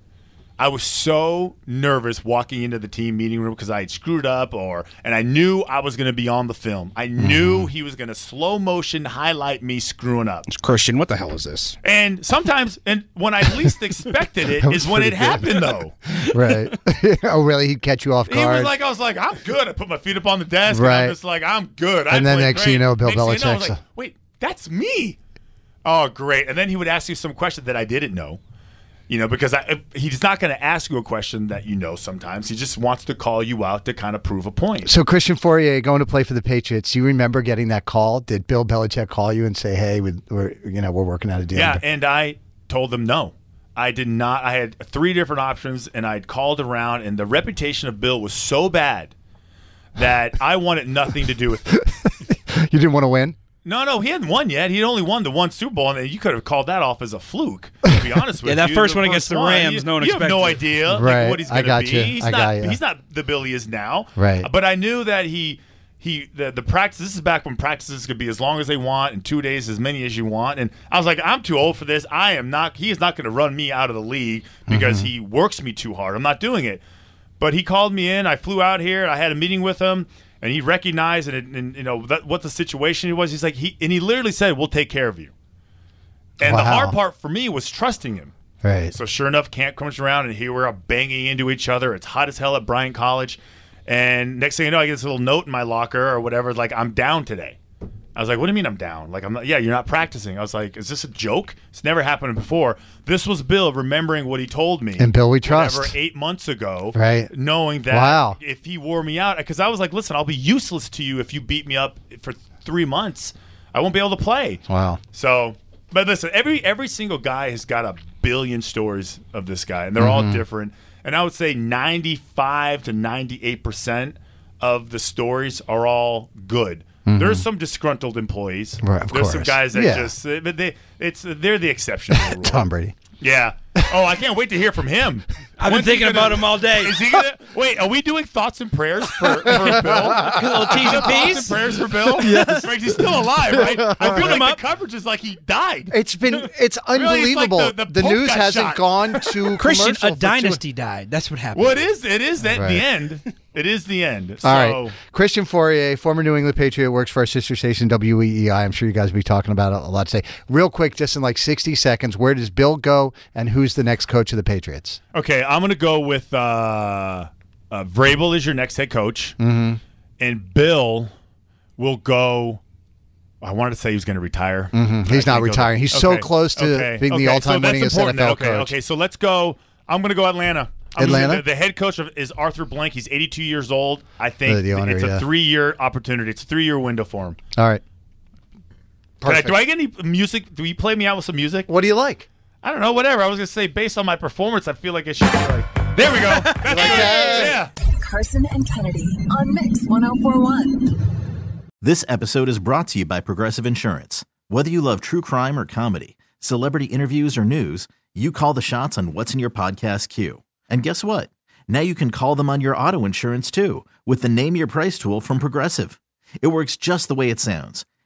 I was so nervous walking into the team meeting room because I had screwed up, or and I knew I was going to be on the film. I knew mm-hmm. he was going to slow motion highlight me screwing up. Christian, what the hell is this? And sometimes, and when I least (laughs) expected it is when it good. happened, though. (laughs) right. (laughs) oh, really? He'd catch you off guard. He was like, I was like, I'm good. I put my feet up on the desk. Right. And I'm just like, I'm good. I And then next thing you know, Bill Next thing you know, I was Belichick's like, Wait, that's me. Oh, great. And then he would ask you some question that I didn't know. You know, because I, he's not going to ask you a question that you know sometimes. He just wants to call you out to kind of prove a point. So Christian Fauria going to play for the Patriots. You remember getting that call? Did Bill Belichick call you and say, "Hey, we- we're you know we're working out a deal"? Yeah, and I told them no. I did not. I had three different options, and I'd called around, and the reputation of Bill was so bad that I wanted nothing to do with it. (laughs) you didn't want to win. No, no, he hadn't won yet. He'd only won the one Super Bowl, and you could have called that off as a fluke. To be (laughs) honest with you, Yeah, you, that first The one against the Rams, you, no one you have no expected. idea like, Right, what he's I going to got be. you, He's I not. got you. He's not the Bill he is now. Right. But I knew that he. He the, the practice. This is back when practices could be as long as they want in two days, as many as you want. And I was like, I'm too old for this. I am not. He is not going to run me out of the league because Mm-hmm. he works me too hard. I'm not doing it. But he called me in. I flew out here. I had a meeting with him, and he recognized and, and you know that, what the situation was. He's like he and he literally said, "We'll take care of you." And the hard part for me was trusting him. Right. So sure enough, camp comes around, and here we're banging into each other. It's hot as hell at Bryant College, and next thing you know, I get this little note in my locker or whatever, like I'm down today. I was like, "What do you mean I'm down? Like I'm not? Yeah, you're not practicing." I was like, "Is this a joke? It's never happened before." This was Bill remembering what he told me. And Bill we whatever, trust. eight months ago, Right. Knowing that Wow. if he wore me out, because I was like, "Listen, I'll be useless to you if you beat me up for three months. I won't be able to play." Wow. So, but listen, every every single guy has got a billion stories of this guy, and they're all Mhm. different. And I would say ninety five to ninety eight percent of the stories are all good. Mhm. There's some disgruntled employees. Right, of There's some guys that Yeah. just, but they, it's they're the exception. the. (laughs) Tom Brady. Yeah. Oh, I can't wait to hear from him. I've been When's he thinking gonna- about him all day. Is he gonna wait? Are we doing thoughts and prayers for, for Bill? (laughs) little T's and Thoughts P's? and prayers for Bill. Yes. Right, he's still alive, right? (laughs) I feel Put him like the coverage is like he died. It's been it's (laughs) Really, it's like unbelievable. the- the the Pope news got hasn't shot. gone to Christian, commercial a for two- dynasty died. That's what happened. Well, it is. It is at Right. the end. It is the end. So, All right. Christian Fauria, former New England Patriot, works for our sister station WEEI. I'm sure you guys will be talking about it a lot today. Real quick, just in like 60 seconds, where does Bill go and who's the next coach of the Patriots? Okay, I'm going to go with uh, uh, Vrabel is your next head coach, Mm-hmm. and Bill will go. I wanted to say he was going to retire. Mhm. He's not retiring. He's so close to being the all-time so winningest important. NFL okay, coach. Okay, so let's go. I'm going to go Atlanta. I'm Atlanta? The, the head coach of, is Arthur Blank. He's 82 years old. I think the owner, it's a yeah. three-year opportunity. It's a three-year window for him. All right. I, do I get any music? Do you play me out with some music? What do you like? I don't know. Whatever. I was gonna say based on my performance, I feel like it should be like. There we go. (laughs) That's good. Yeah. Carson and Kennedy on Mix 1041. This episode is brought to you by Progressive Insurance. Whether you love true crime or comedy, celebrity interviews or news, you call the shots on what's in your podcast queue. And guess what? Now you can call them on your auto insurance too with the Name Your Price tool from Progressive. It works just the way it sounds.